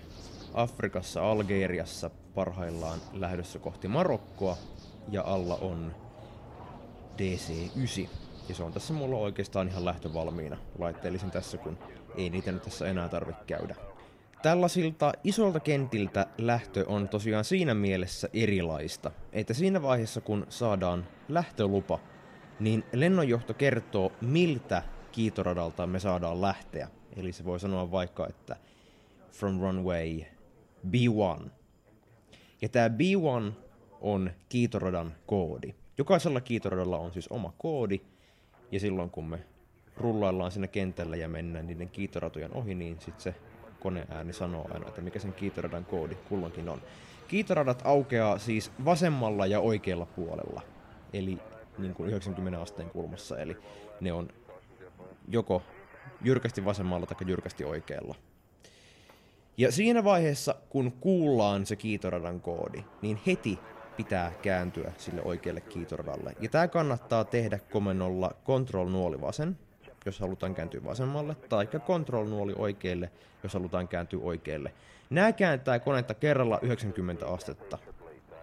Afrikassa, Algeriassa parhaillaan lähdössä kohti Marokkoa ja alla on DC-9. Ja se on tässä mulla oikeastaan ihan lähtövalmiina. Laitteellisin tässä, kun ei niitä nyt tässä enää tarvitse käydä. Tällaisilta isolta kentiltä lähtö on tosiaan siinä mielessä erilaista, että siinä vaiheessa kun saadaan lähtölupa, niin lennonjohto kertoo miltä kiitoradalta me saadaan lähteä. Eli se voi sanoa vaikka, että from runway B1. Ja tämä B1 on kiitoradan koodi. Jokaisella kiitoradalla on siis oma koodi, ja silloin kun me rullaillaan siinä kentällä ja mennään niiden kiitoratojen ohi, niin sitten se koneääni sanoo aina, että mikä sen kiitoradan koodi kulloinkin on. Kiitoradat aukeaa siis vasemmalla ja oikealla puolella, eli niin kuin 90 asteen kulmassa, eli ne on joko jyrkästi vasemmalla tai jyrkästi oikealla. Ja siinä vaiheessa, kun kuullaan se kiitoradan koodi, niin heti pitää kääntyä sille oikealle kiitoradalle. Ja tämä kannattaa tehdä komennolla control nuoli vasen, jos halutaan kääntyä vasemmalle, tai control nuoli oikealle, jos halutaan kääntyä oikealle. Nämä kääntää konetta kerralla 90 astetta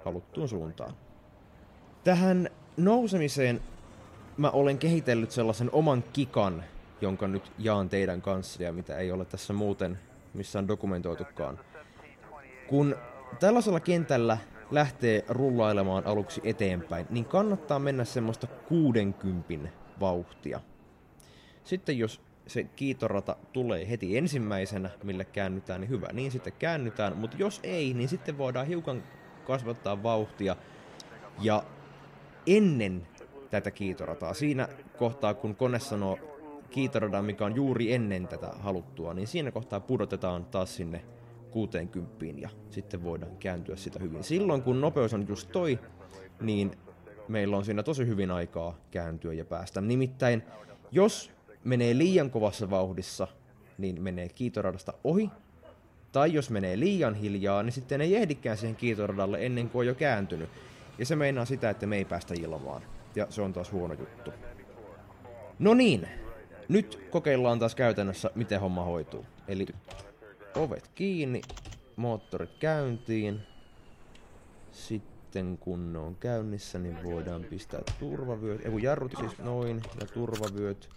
haluttuun suuntaan. Tähän nousemiseen mä olen kehitellyt sellaisen oman kikan, jonka nyt jaan teidän kanssa ja mitä ei ole tässä muuten missään dokumentoitukaan. Kun tällaisella kentällä lähtee rullailemaan aluksi eteenpäin, niin kannattaa mennä semmoista 60 vauhtia. Sitten jos se kiitorata tulee heti ensimmäisenä, millä käännytään, niin hyvä, niin sitten käännytään, mutta jos ei, niin sitten voidaan hiukan kasvattaa vauhtia ja ennen tätä kiitorataa, siinä kohtaa kun kone sanoo kiitoradan, mikä on juuri ennen tätä haluttua, niin siinä kohtaa pudotetaan taas sinne 60 ja sitten voidaan kääntyä sitä hyvin. Silloin kun nopeus on just toi, niin meillä on siinä tosi hyvin aikaa kääntyä ja päästä. Nimittäin, jos menee liian kovassa vauhdissa, niin menee kiitoradasta ohi. Tai jos menee liian hiljaa, niin sitten ei ehdikään siihen kiitoradalle ennen kuin on jo kääntynyt. Ja se meinaa sitä, että me ei päästä ilmaan. Ja se on taas huono juttu. No niin, nyt kokeillaan taas käytännössä, miten homma hoituu. Eli ovet kiinni, moottorit käyntiin. Sitten kun ne on käynnissä, niin voidaan pistää turvavyöt, ei jarrut siis noin, ja turvavyöt.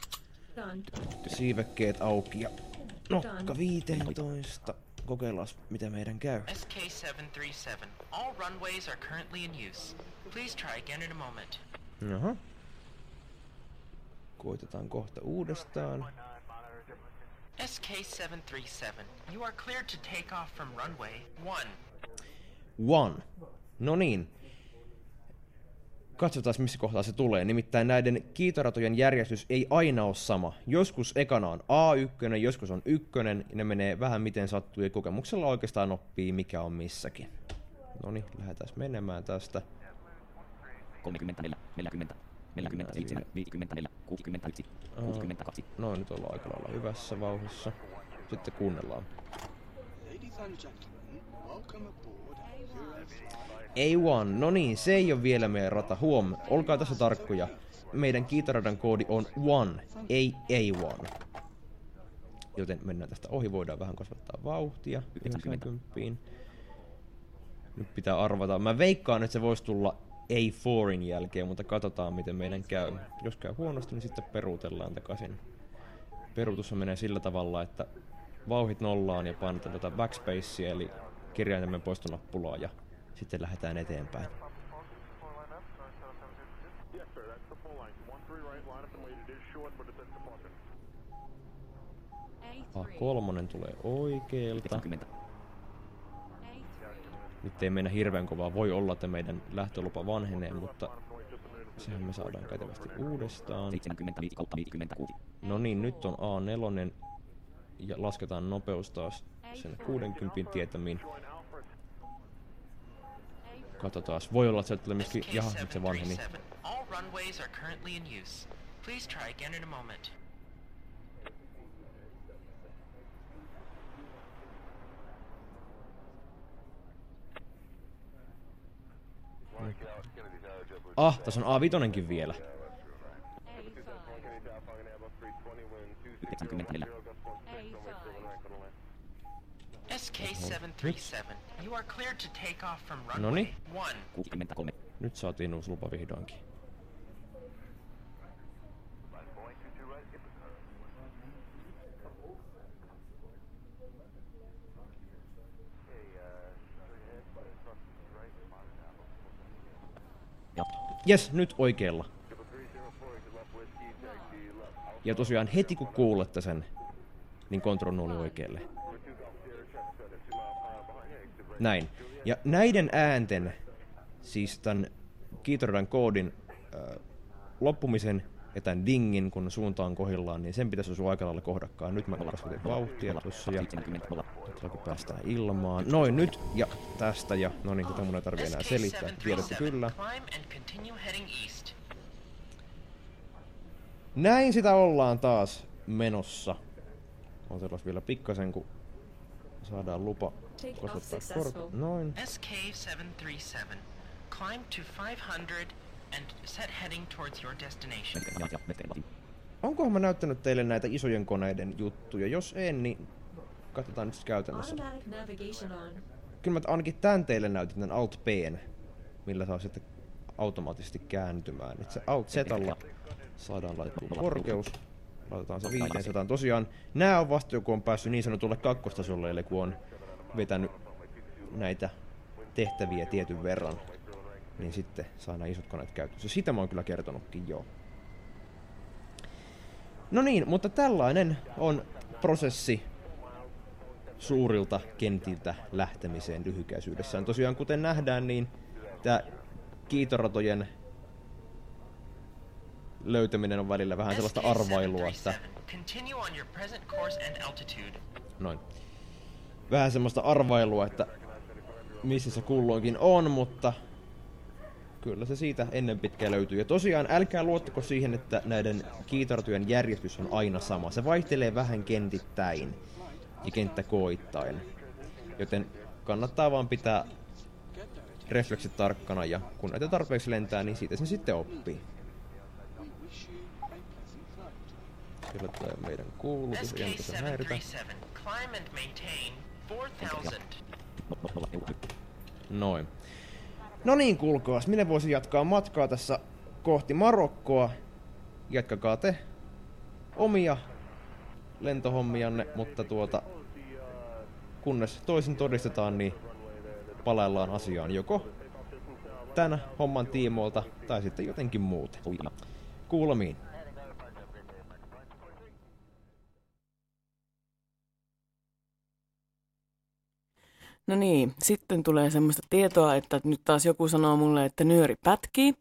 Siivekkeet auki ja nokka 15. Kokeillaan, mitä meidän käy. SK737. All runways are currently in use. Please try again in a moment. Jaha. Koitetaan kohta uudestaan. SK737. You are cleared to take off from runway 1. One. No niin. Katsotaan, missä kohtaa se tulee. Nimittäin näiden kiitoratojen järjestys ei aina ole sama. Joskus ekana on A1, joskus on ykkönen, ja ne menee vähän miten sattuu, ja kokemuksella oikeastaan oppii, mikä on missäkin. No niin, lähdetään menemään tästä. 34, 40, 47, 54, 61, 62. No nyt ollaan aika lailla hyvässä vauhissa. Sitten kuunnellaan. Ladies and gentlemen, welcome aboard A1, no niin, se ei ole vielä meidän rata. Huom, olkaa tässä tarkkoja. Meidän kiitaradan koodi on one, ei A1. Joten mennään tästä ohi, voidaan vähän kasvattaa vauhtia. 90. Nyt pitää arvata. Mä veikkaan, että se voisi tulla A4in jälkeen, mutta katsotaan miten meidän käy. Jos käy huonosti, niin sitten peruutellaan takaisin. Peruutus menee sillä tavalla, että vauhit nollaan ja painetaan tätä backspacea, eli kirjaintamme poistonappulaa ja sitten lähdetään eteenpäin. A3 tulee oikealta. Nyt ei mennä hirveän kovaa. Voi olla, että meidän lähtölupa vanhenee, mutta sehän me saadaan kätevästi uudestaan. 75 kautta 56. No niin, nyt on A4 ja lasketaan nopeus taas sen 60 tietämiin. Katsotaan, voi olla, että se tulee myöskin, jaha, nyt se vanheni. runways are currently in use. Please try again in a moment. Ah, tässä on A5 vielä. 94. SK737, you are cleared to take off from runway Noni. 1. 63. Nyt saatiin uusi lupa vihdoinkin. Jes, nyt oikealla. Ja tosiaan heti kun kuulette sen, niin kontrolluuli oikealle. Näin. Ja näiden äänten, siis tämän kiitoradan koodin äh, loppumisen tämän dingin, kun suunta on kohillaan, niin sen pitäisi osua aika lailla kohdakkaan. Nyt mä kasvatin vauhtia tuossa ja kun päästään ilmaan. Noin nyt ja tästä ja no niin, tätä mun ei tarvii enää selittää. Tiedätte kyllä. Näin sitä ollaan taas menossa. Otetaan vielä pikkasen, kun saadaan lupa kasvattaa korko. Noin. SK737, climb to 500 and set heading towards your destination. Onkohan mä näyttänyt teille näitä isojen koneiden juttuja? Jos en, niin katsotaan nyt sit käytännössä. Kyllä mä ainakin tän teille näytin, tän Alt Pn, millä saa sitten automaattisesti kääntymään. Et se Alt Zalla saadaan laittua korkeus. Laitetaan se 500. Tosiaan nää on vasta joku on päässyt niin sanotulle kakkostasolle, eli kun on vetänyt näitä tehtäviä tietyn verran, niin sitten saa nämä isot koneet käyttöön. Sitä mä oon kyllä kertonutkin jo. No niin, mutta tällainen on prosessi suurilta kentiltä lähtemiseen lyhykäisyydessään. Tosiaan kuten nähdään, niin tämä kiitoratojen löytäminen on välillä vähän sellaista arvailua, että noin. Vähän semmoista arvailua, että missä se kulloinkin on, mutta kyllä se siitä ennen pitkään löytyy. Ja tosiaan älkää luottako siihen, että näiden kiitartyön järjestys on aina sama. Se vaihtelee vähän kentittäin ja kenttäkoittain. Joten kannattaa vaan pitää refleksit tarkkana ja kun näitä tarpeeksi lentää, niin siitä sen sitten oppii. Siellä tulee meidän kuulutus, ei sen häiritä. SK737, climb and maintain 4000. Noin. No niin, kuulkaas, minä voisin jatkaa matkaa tässä kohti Marokkoa. Jatkakaa te omia lentohommianne, mutta tuota, kunnes toisin todistetaan, niin palaillaan asiaan joko tämän homman tiimoilta tai sitten jotenkin muuten. Kuulemiin. No niin, sitten tulee semmoista tietoa, että nyt taas joku sanoo mulle, että nyöri pätkii.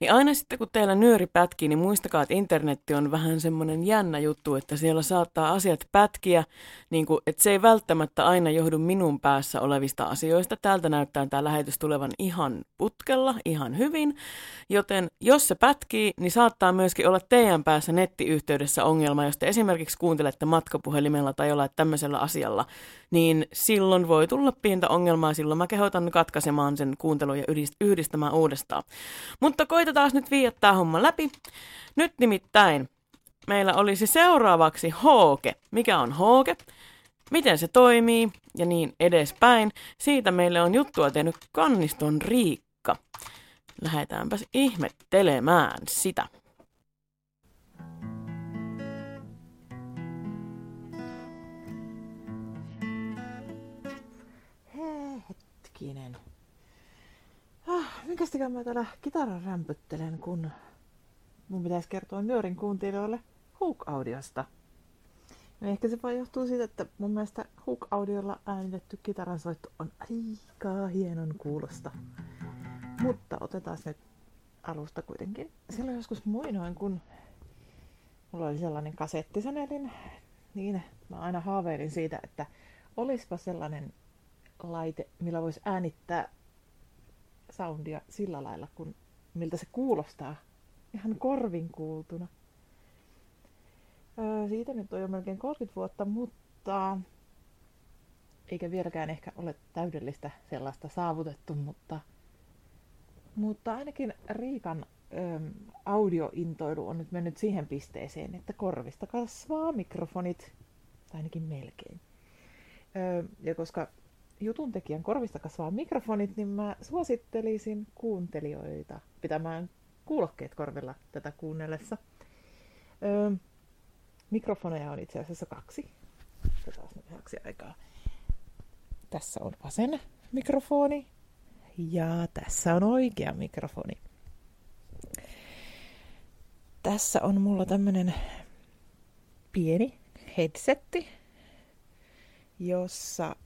Niin aina sitten kun teillä nyöri pätkii, niin muistakaa, että internetti on vähän semmoinen jännä juttu, että siellä saattaa asiat pätkiä, niin kuin, että se ei välttämättä aina johdu minun päässä olevista asioista. Täältä näyttää tämä lähetys tulevan ihan putkella, ihan hyvin. Joten jos se pätkii, niin saattaa myöskin olla teidän päässä nettiyhteydessä ongelma, jos te esimerkiksi kuuntelette matkapuhelimella tai jollain tämmöisellä asialla, niin silloin voi tulla pientä ongelmaa. Silloin mä kehotan katkaisemaan sen kuuntelun ja yhdist- yhdistämään uudestaan. Mutta koitetaan nyt viiä tämä homma läpi. Nyt nimittäin meillä olisi seuraavaksi hooke. Mikä on hooke? Miten se toimii ja niin edespäin. Siitä meille on juttua tehnyt Kanniston Riikka. Lähdetäänpäs ihmettelemään sitä. Ah, minkästäkään mä täällä kitaran rämpyttelen, kun mun pitäisi kertoa Nyörin kuuntelijoille Hook-audiosta. No ehkä se vaan johtuu siitä, että mun mielestä Hook-audiolla äänitetty kitaransoitto on aika hienon kuulosta. Mutta otetaan nyt alusta kuitenkin. Silloin joskus muinoin, kun mulla oli sellainen kasettisanelin, niin mä aina haaveilin siitä, että olispa sellainen laite, millä voisi äänittää soundia sillä lailla, kun, miltä se kuulostaa ihan korvin kuultuna. Öö, siitä nyt on jo melkein 30 vuotta, mutta eikä vieläkään ehkä ole täydellistä sellaista saavutettu, mutta, mutta ainakin Riikan ö, audiointoilu on nyt mennyt siihen pisteeseen, että korvista kasvaa mikrofonit, tai ainakin melkein. Ö, ja koska jutun tekijän korvista kasvaa mikrofonit, niin mä suosittelisin kuuntelijoita pitämään kuulokkeet korvilla tätä kuunnellessa. Ö, mikrofoneja on itse asiassa kaksi. Otetaan aikaa. Tässä on vasen mikrofoni ja tässä on oikea mikrofoni. Tässä on mulla tämmönen pieni headsetti, jossa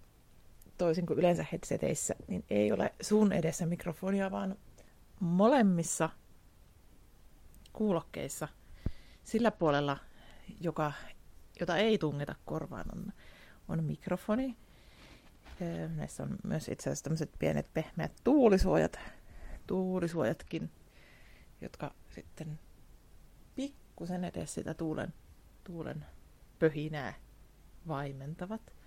toisin kuin yleensä headseteissä, niin ei ole sun edessä mikrofonia, vaan molemmissa kuulokkeissa sillä puolella, joka, jota ei tungeta korvaan, on, on mikrofoni. Näissä on myös itse asiassa tämmöiset pienet pehmeät tuulisuojat, tuulisuojatkin, jotka sitten pikkusen edes sitä tuulen, tuulen pöhinää vaimentavat.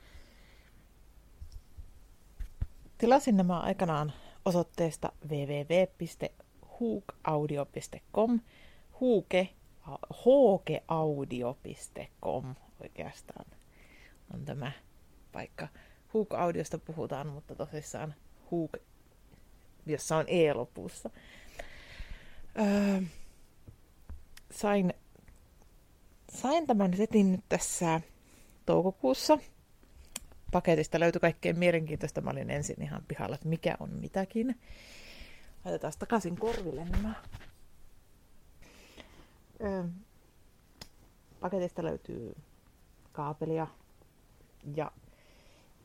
Tilasin nämä aikanaan osoitteesta www.huukaudio.com. Huuke, hookeaudio.com oikeastaan on tämä paikka. Huuk-audiosta puhutaan, mutta tosissaan Huuk, jossa on E lopussa. Öö, sain, sain tämän setin nyt tässä toukokuussa – paketista löytyi kaikkein mielenkiintoista. Mä olin ensin ihan pihalla, että mikä on mitäkin. Laitetaan takaisin korville nämä. Öö, paketista löytyy kaapelia ja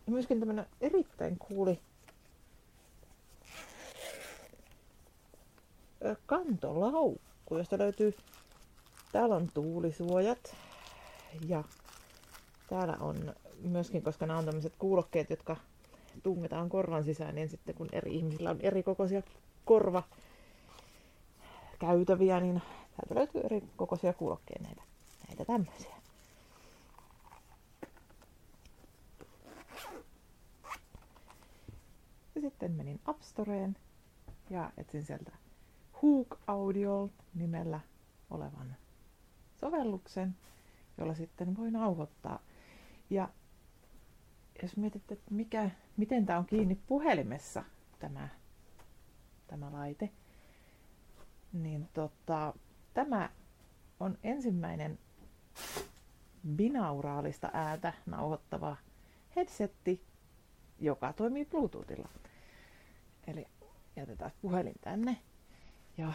myöskin tämmönen erittäin kuuli kantolaukku, josta löytyy, täällä on tuulisuojat ja täällä on myöskin, koska nämä on tämmöiset kuulokkeet, jotka tungetaan korvan sisään, niin sitten kun eri ihmisillä on eri kokoisia korva käytäviä, niin täältä löytyy eri kokoisia kuulokkeita näitä, näitä tämmöisiä. Ja sitten menin App Storeen ja etsin sieltä Hook Audio nimellä olevan sovelluksen, jolla sitten voi nauhoittaa. Ja jos mietit, että mikä, miten tämä on kiinni puhelimessa, tämä, tämä laite, niin tota, tämä on ensimmäinen binauraalista ääntä nauhoittava headsetti, joka toimii Bluetoothilla. Eli jätetään puhelin tänne ja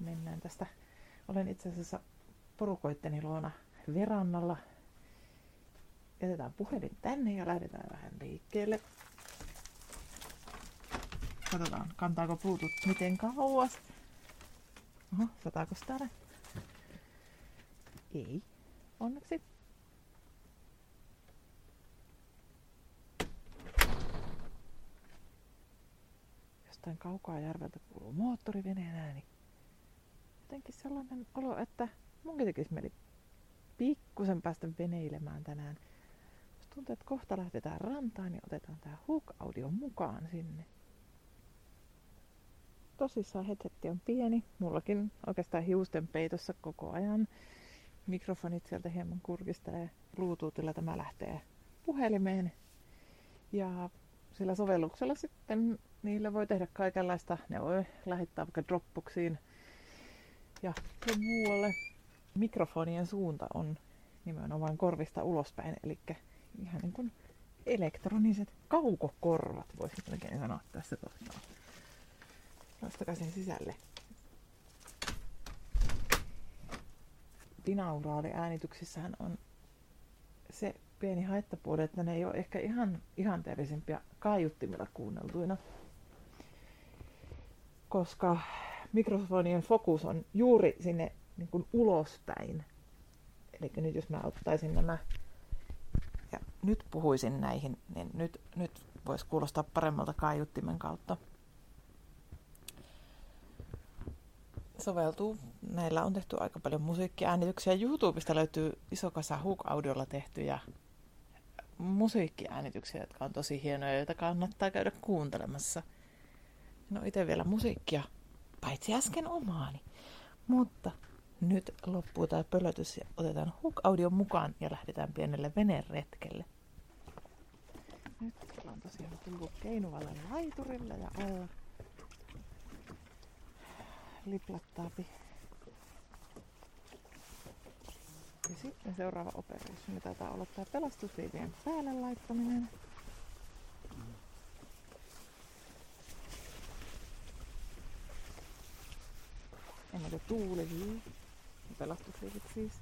mennään tästä. Olen itse asiassa porukoitteni luona verannalla jätetään puhelin tänne ja lähdetään vähän liikkeelle. Katsotaan, kantaako Bluetooth miten kauas. Oho, sataako täällä? Ei, onneksi. Jostain kaukaa järveltä kuuluu moottoriveneen ääni. Jotenkin sellainen olo, että munkin tekisi mieli pikkusen päästä veneilemään tänään tuntuu, että kohta lähdetään rantaan ja otetaan tämä Hook-audio mukaan sinne. Tosissaan headsetti on pieni. Mullakin oikeastaan hiusten peitossa koko ajan. Mikrofonit sieltä hieman kurkistelee. Bluetoothilla tämä lähtee puhelimeen. Ja sillä sovelluksella sitten niillä voi tehdä kaikenlaista. Ne voi lähettää vaikka Dropboxiin ja muualle. Mikrofonien suunta on nimenomaan korvista ulospäin, eli ihan niin kuin elektroniset kaukokorvat, voisin melkein sanoa tässä tosiaan. Nostakaisin sisälle. Binauraali-äänityksissähän on se pieni haittapuoli, että ne ei ole ehkä ihan ihanteellisimpia kaiuttimilla kuunneltuina. Koska mikrofonien fokus on juuri sinne niin kuin ulospäin. Eli nyt jos mä ottaisin nämä nyt puhuisin näihin, niin nyt, nyt voisi kuulostaa paremmalta kaiuttimen kautta. soveltuu. Näillä on tehty aika paljon musiikkiäänityksiä. YouTubesta löytyy iso kasa Hook-audiolla tehtyjä musiikkiäänityksiä, jotka on tosi hienoja, joita kannattaa käydä kuuntelemassa. Ole itse vielä musiikkia, paitsi äsken omaani. Mutta nyt loppuu tämä pölötys ja otetaan Hook-audion mukaan ja lähdetään pienelle veneretkelle. Nyt ollaan tosiaan tullut Keinuvalle laiturille ja alla liplattaapi. Ja sitten seuraava operation taitaa olla tämä pelastusliivien päälle laittaminen. Ennen kuin tuulivii. Pelastusliivit siis.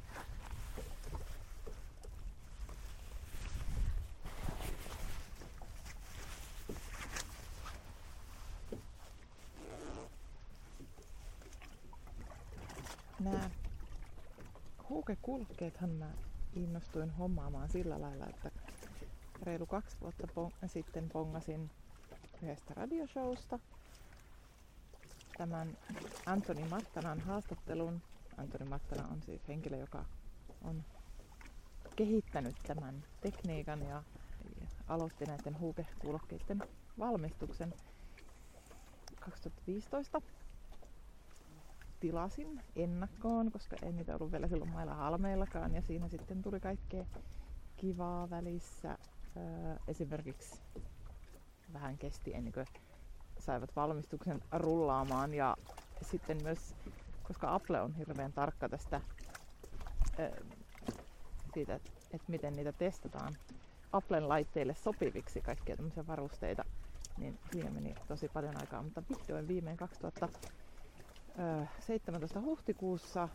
Nämä huukekulkeethan mä innostuin hommaamaan sillä lailla, että reilu kaksi vuotta pong- sitten pongasin yhdestä radioshowsta tämän Antoni Mattanan haastattelun. Antoni Mattana on siis henkilö, joka on kehittänyt tämän tekniikan ja aloitti näiden huukekuulokkeiden valmistuksen 2015 tilasin ennakkoon, koska ei niitä ollut vielä silloin mailla halmeillakaan. Ja siinä sitten tuli kaikkea kivaa välissä. Öö, esimerkiksi vähän kesti ennen kuin saivat valmistuksen rullaamaan. Ja sitten myös, koska Apple on hirveän tarkka tästä öö, siitä, että et miten niitä testataan Applen laitteille sopiviksi kaikkia tämmöisiä varusteita, niin siinä meni tosi paljon aikaa. Mutta vihdoin viimein 2000 17. huhtikuussa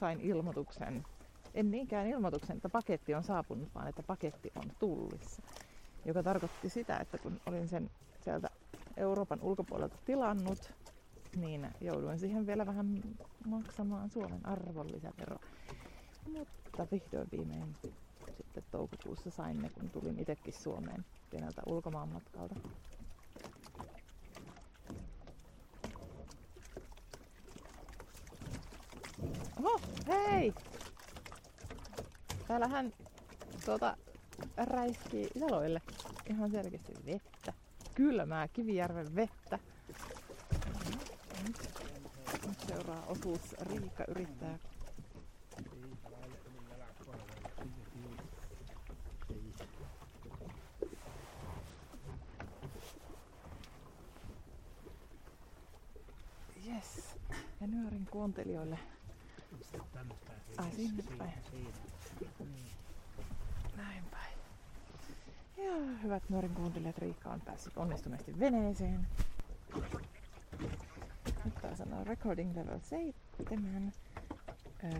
sain ilmoituksen, en niinkään ilmoituksen, että paketti on saapunut, vaan että paketti on tullissa. Joka tarkoitti sitä, että kun olin sen sieltä Euroopan ulkopuolelta tilannut, niin jouduin siihen vielä vähän maksamaan Suomen arvonlisävero. Mutta vihdoin viimein sitten toukokuussa sain ne, kun tulin itsekin Suomeen pieneltä ulkomaanmatkalta. Oho, hei! Täällähän tuota räiskii jaloille ihan selkeästi vettä. Kylmää Kivijärven vettä. Nyt seuraa osuus Riikka yrittää Yes. Ja nyörin kuuntelijoille Ai sinne päin. Näin päin. Ja hyvät nuoren kuuntelijat, Riikka on päässyt onnistuneesti veneeseen. Nyt taas on recording level 7.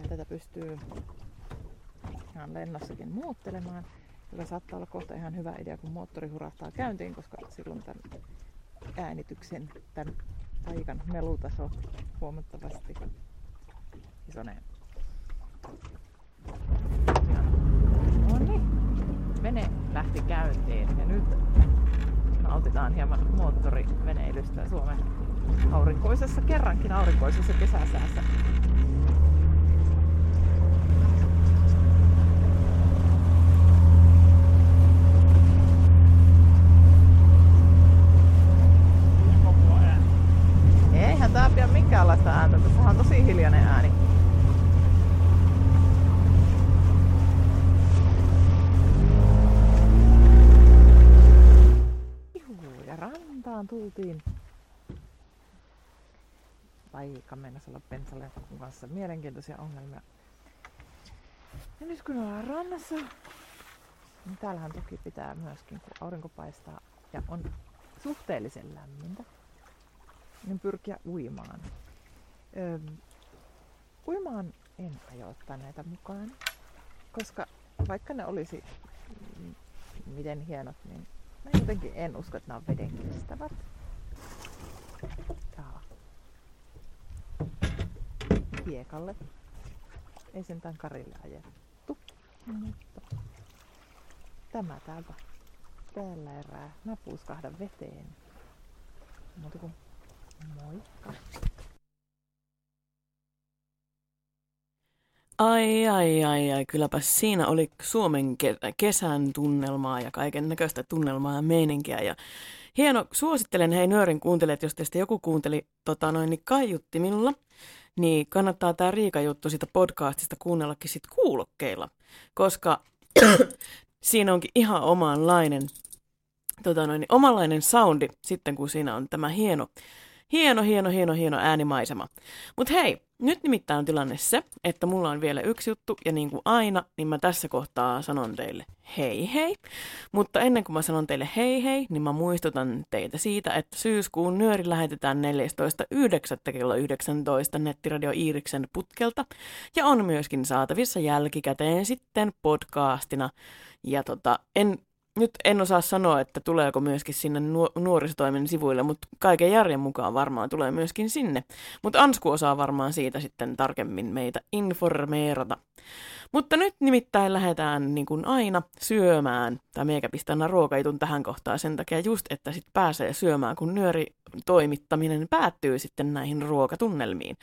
Tätä pystyy ihan lennossakin muuttelemaan, joka saattaa olla kohta ihan hyvä idea, kun moottori hurahtaa käyntiin, koska silloin tämän äänityksen, tämän paikan melutaso huomattavasti isonee. No niin, vene lähti käyntiin ja nyt nautitaan hieman moottoriveneilystä Suomen aurinkoisessa, kerrankin aurinkoisessa kesäsäässä. Kanssa mielenkiintoisia ongelmia. Ja nyt kun ollaan rannassa, niin täällähän toki pitää myöskin, kun aurinko paistaa ja on suhteellisen lämmintä, niin pyrkiä uimaan. Öö, uimaan en aio ottaa näitä mukaan, koska vaikka ne olisi miten hienot, niin mä jotenkin en usko, että nämä on veden kestävät. hiekalle. Ei sentään karille ajettu. Mutta tämä täältä tällä erää. Mä puuskahdan veteen. Mutta kun moikka. Ai, ai, ai, ai, kylläpä siinä oli Suomen kesän tunnelmaa ja kaiken näköistä tunnelmaa ja meininkiä. Ja hieno, suosittelen hei nöörin kuuntelijat, jos teistä joku kuunteli tota noin, niin kaiutti minulla niin kannattaa tämä Riika-juttu siitä podcastista kuunnellakin sit kuulokkeilla, koska siinä onkin ihan omanlainen, tota noin, niin omanlainen soundi sitten, kun siinä on tämä hieno, hieno, hieno, hieno, hieno äänimaisema. Mutta hei, nyt nimittäin on tilanne se, että mulla on vielä yksi juttu, ja niin kuin aina, niin mä tässä kohtaa sanon teille hei hei. Mutta ennen kuin mä sanon teille hei hei, niin mä muistutan teitä siitä, että syyskuun nyöri lähetetään 14.9. kello 19 nettiradio Iiriksen putkelta, ja on myöskin saatavissa jälkikäteen sitten podcastina. Ja tota, en nyt en osaa sanoa, että tuleeko myöskin sinne nuorisotoimen sivuille, mutta kaiken järjen mukaan varmaan tulee myöskin sinne. Mutta Ansku osaa varmaan siitä sitten tarkemmin meitä informeerata. Mutta nyt nimittäin lähdetään niin kuin aina syömään, tai meikä pistää ruokaitun tähän kohtaan sen takia just, että sitten pääsee syömään, kun nyöri toimittaminen päättyy sitten näihin ruokatunnelmiin.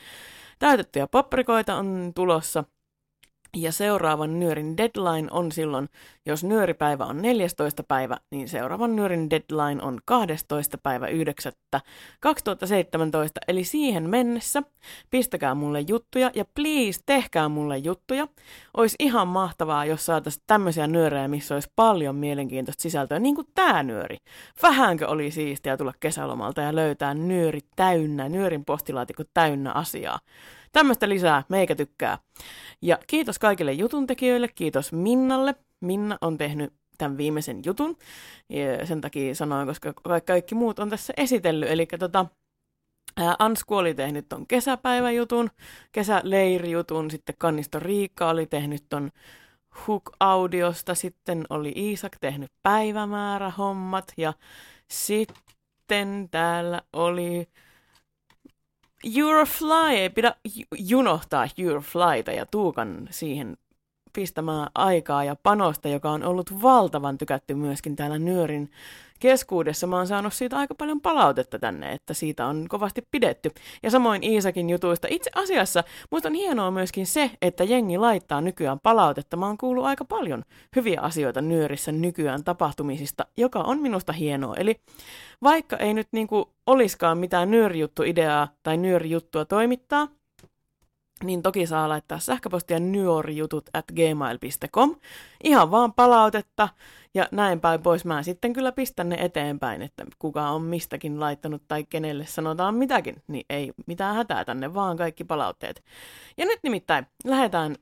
Täytettyjä paprikoita on tulossa – ja seuraavan nyörin deadline on silloin, jos nyöripäivä on 14. päivä, niin seuraavan nyörin deadline on 12. päivä 9. 2017. Eli siihen mennessä pistäkää mulle juttuja ja please tehkää mulle juttuja. Olisi ihan mahtavaa, jos saataisiin tämmöisiä nyörejä, missä olisi paljon mielenkiintoista sisältöä, niin kuin tämä nyöri. Vähänkö oli siistiä tulla kesälomalta ja löytää nyöri täynnä, nyörin postilaatikko täynnä asiaa. Tämmöistä lisää, meikä tykkää. Ja kiitos kaikille jutuntekijöille, kiitos Minnalle. Minna on tehnyt tämän viimeisen jutun. Ja sen takia sanoin, koska kaikki muut on tässä esitellyt. Eli tota, Ansku oli tehnyt ton kesäpäiväjutun, kesäleirijutun, sitten Kannisto Riikka oli tehnyt ton Hook-audiosta, sitten oli Iisak tehnyt päivämäärähommat ja sitten täällä oli Eurofly, ei pidä junohtaa Euroflyta ja Tuukan siihen pistämään aikaa ja panosta, joka on ollut valtavan tykätty myöskin täällä Nyörin keskuudessa. Mä oon saanut siitä aika paljon palautetta tänne, että siitä on kovasti pidetty. Ja samoin Iisakin jutuista. Itse asiassa musta on hienoa myöskin se, että jengi laittaa nykyään palautetta. Mä oon kuullut aika paljon hyviä asioita Nyörissä nykyään tapahtumisista, joka on minusta hienoa. Eli vaikka ei nyt niinku oliskaan mitään nyörijuttu-ideaa tai nyörijuttua toimittaa, niin toki saa laittaa sähköpostia nyorijutut at gmail.com. Ihan vaan palautetta ja näin päin pois. Mä sitten kyllä pistän ne eteenpäin, että kuka on mistäkin laittanut tai kenelle sanotaan mitäkin, niin ei mitään hätää tänne, vaan kaikki palautteet. Ja nyt nimittäin lähdetään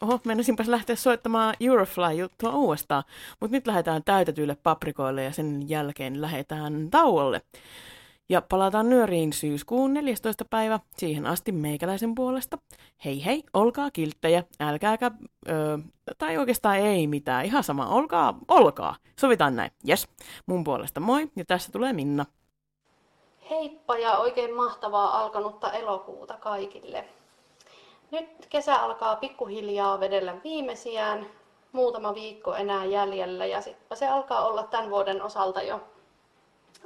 Oho, menisinpäs lähteä soittamaan Eurofly-juttua uudestaan, mutta nyt lähdetään täytetyille paprikoille ja sen jälkeen lähdetään tauolle. Ja palataan nyöriin syyskuun 14. päivä, siihen asti meikäläisen puolesta. Hei hei, olkaa kilttejä, älkääkä, öö, tai oikeastaan ei mitään, ihan sama, olkaa, olkaa. Sovitaan näin, yes. Mun puolesta moi, ja tässä tulee Minna. Heippa ja oikein mahtavaa alkanutta elokuuta kaikille. Nyt kesä alkaa pikkuhiljaa vedellä viimeisiään, muutama viikko enää jäljellä ja sitten se alkaa olla tämän vuoden osalta jo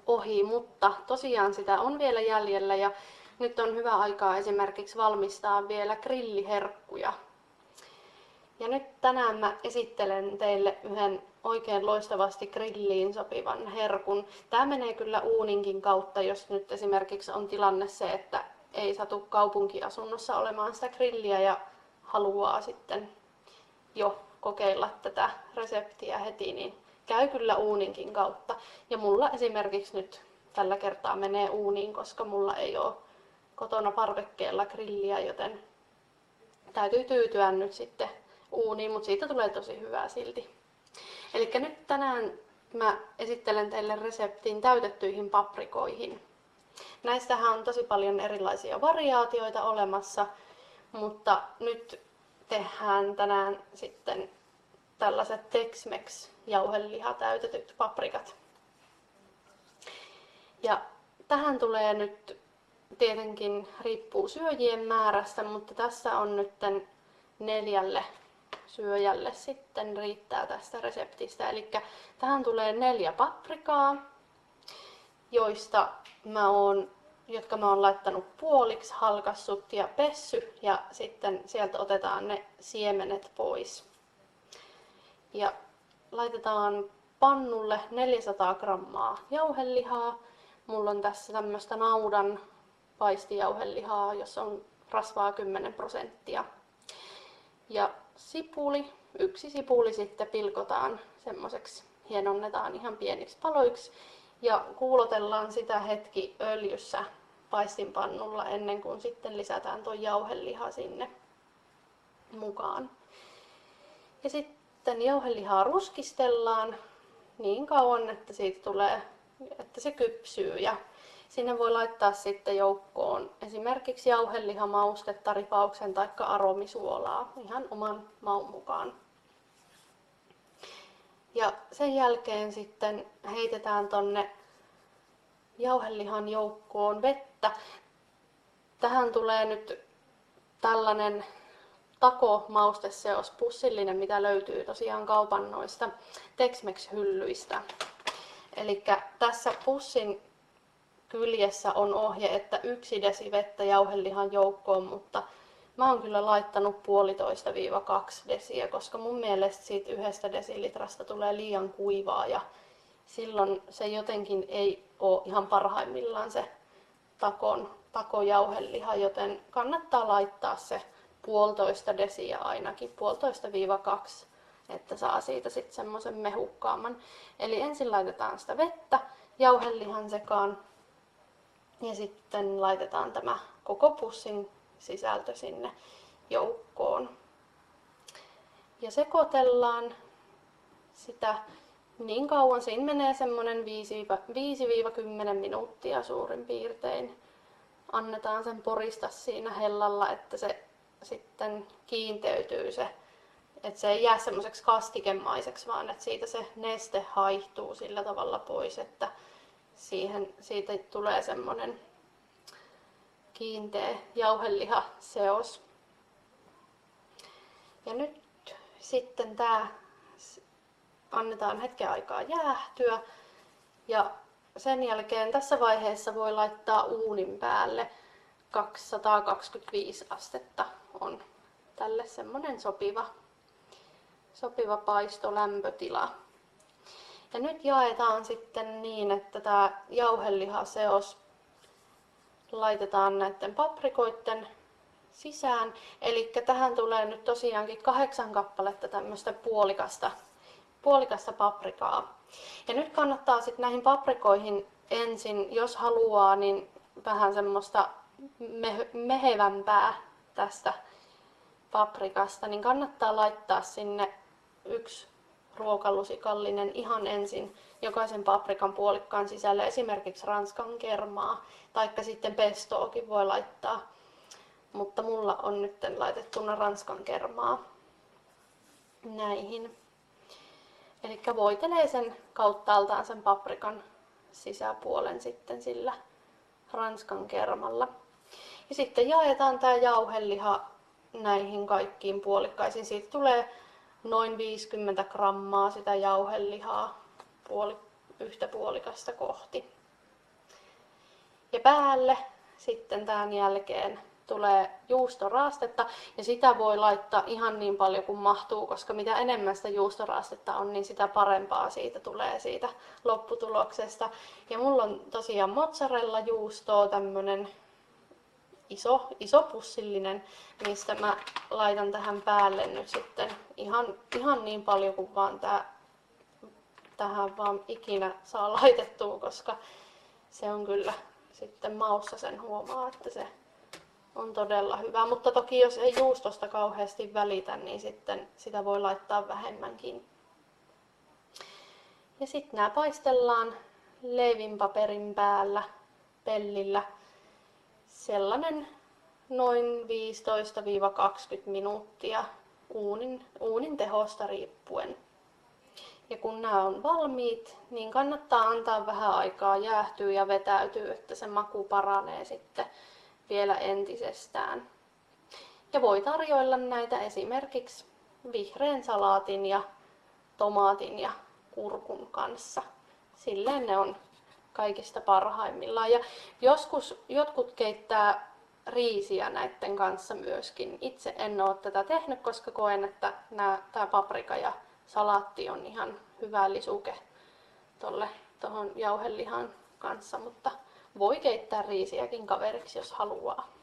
ohi, mutta tosiaan sitä on vielä jäljellä ja nyt on hyvä aikaa esimerkiksi valmistaa vielä grilliherkkuja. Ja nyt tänään mä esittelen teille yhden oikein loistavasti grilliin sopivan herkun. Tämä menee kyllä uuninkin kautta, jos nyt esimerkiksi on tilanne se, että ei satu kaupunkiasunnossa olemaan sitä grilliä ja haluaa sitten jo kokeilla tätä reseptiä heti, niin käy kyllä uuninkin kautta. Ja mulla esimerkiksi nyt tällä kertaa menee uuniin, koska mulla ei ole kotona parvekkeella grilliä, joten täytyy tyytyä nyt sitten uuniin, mutta siitä tulee tosi hyvää silti. Eli nyt tänään mä esittelen teille reseptin täytettyihin paprikoihin. Näistähän on tosi paljon erilaisia variaatioita olemassa, mutta nyt tehdään tänään sitten tällaiset Tex-Mex jauheliha täytetyt paprikat. Ja tähän tulee nyt tietenkin riippuu syöjien määrästä, mutta tässä on nyt neljälle syöjälle sitten riittää tästä reseptistä. Eli tähän tulee neljä paprikaa, joista mä oon jotka mä oon laittanut puoliksi, halkassut ja pessy ja sitten sieltä otetaan ne siemenet pois. Ja laitetaan pannulle 400 grammaa jauhelihaa. Mulla on tässä tämmöistä naudan paistijauhelihaa, jossa on rasvaa 10 prosenttia. Ja sipuli, yksi sipuli sitten pilkotaan semmoiseksi, hienonnetaan ihan pieniksi paloiksi ja kuulotellaan sitä hetki öljyssä paistinpannulla ennen kuin sitten lisätään tuo jauheliha sinne mukaan. Ja sitten jauhelihaa ruskistellaan niin kauan, että siitä tulee, että se kypsyy ja sinne voi laittaa sitten joukkoon esimerkiksi jauhelihamaustetta, ripauksen tai aromisuolaa ihan oman maun mukaan. Ja sen jälkeen sitten heitetään tonne jauhelihan joukkoon vettä. Tähän tulee nyt tällainen tako mausteseos pussillinen, mitä löytyy tosiaan kaupan noista Tex-Mex-hyllyistä. Eli tässä pussin kyljessä on ohje, että yksi desi vettä jauhelihan joukkoon, mutta mä oon kyllä laittanut puolitoista viiva kaksi desiä, koska mun mielestä siitä yhdestä desilitrasta tulee liian kuivaa ja silloin se jotenkin ei ole ihan parhaimmillaan se takon, takojauheliha, joten kannattaa laittaa se puolitoista desiä ainakin, puolitoista viiva kaksi, että saa siitä sitten semmoisen mehukkaamman. Eli ensin laitetaan sitä vettä jauhelihan sekaan ja sitten laitetaan tämä koko pussin sisältö sinne joukkoon. Ja sekoitellaan sitä niin kauan, siinä menee semmoinen 5-10 minuuttia suurin piirtein. Annetaan sen porista siinä hellalla, että se sitten kiinteytyy se, että se ei jää semmoiseksi kastikemaiseksi, vaan että siitä se neste haihtuu sillä tavalla pois, että siihen, siitä tulee semmoinen kiinteä jauhelihaseos. Ja nyt sitten tämä annetaan hetken aikaa jäähtyä ja sen jälkeen tässä vaiheessa voi laittaa uunin päälle 225 astetta on tälle semmonen sopiva, sopiva paistolämpötila. Ja nyt jaetaan sitten niin, että tämä jauhelihaseos laitetaan näiden paprikoiden sisään. Eli tähän tulee nyt tosiaankin kahdeksan kappaletta tämmöistä puolikasta, puolikasta paprikaa. Ja nyt kannattaa sitten näihin paprikoihin ensin, jos haluaa, niin vähän semmoista mehevämpää tästä paprikasta, niin kannattaa laittaa sinne yksi ruokalusikallinen ihan ensin jokaisen paprikan puolikkaan sisälle esimerkiksi ranskan kermaa, taikka sitten pestoakin voi laittaa. Mutta mulla on nyt laitettuna ranskan kermaa näihin. Eli voitelee sen kauttaaltaan sen paprikan sisäpuolen sitten sillä ranskan kermalla. Ja sitten jaetaan tämä jauheliha näihin kaikkiin puolikkaisiin. Siitä tulee noin 50 grammaa sitä jauhelihaa puoli, yhtä puolikasta kohti. Ja päälle sitten tämän jälkeen tulee juustoraastetta ja sitä voi laittaa ihan niin paljon kuin mahtuu, koska mitä enemmän sitä juustoraastetta on, niin sitä parempaa siitä tulee siitä lopputuloksesta. Ja mulla on tosiaan mozzarella juustoa, tämmönen iso, iso pussillinen, mistä mä laitan tähän päälle nyt sitten ihan, ihan niin paljon kuin vaan tää, tähän vaan ikinä saa laitettua, koska se on kyllä sitten maussa sen huomaa, että se on todella hyvä. Mutta toki jos ei juustosta kauheasti välitä, niin sitten sitä voi laittaa vähemmänkin. Ja sitten nämä paistellaan leivinpaperin päällä pellillä sellainen noin 15-20 minuuttia uunin, uunin tehosta riippuen. Ja kun nämä on valmiit, niin kannattaa antaa vähän aikaa jäähtyä ja vetäytyä, että se maku paranee sitten vielä entisestään. Ja voi tarjoilla näitä esimerkiksi vihreän salaatin ja tomaatin ja kurkun kanssa. Silleen ne on kaikista parhaimmillaan. Ja joskus jotkut keittää riisiä näiden kanssa myöskin. Itse en ole tätä tehnyt, koska koen, että tämä paprika ja salaatti on ihan hyvä lisuke tuolle tuohon jauhelihan kanssa, mutta voi keittää riisiäkin kaveriksi, jos haluaa.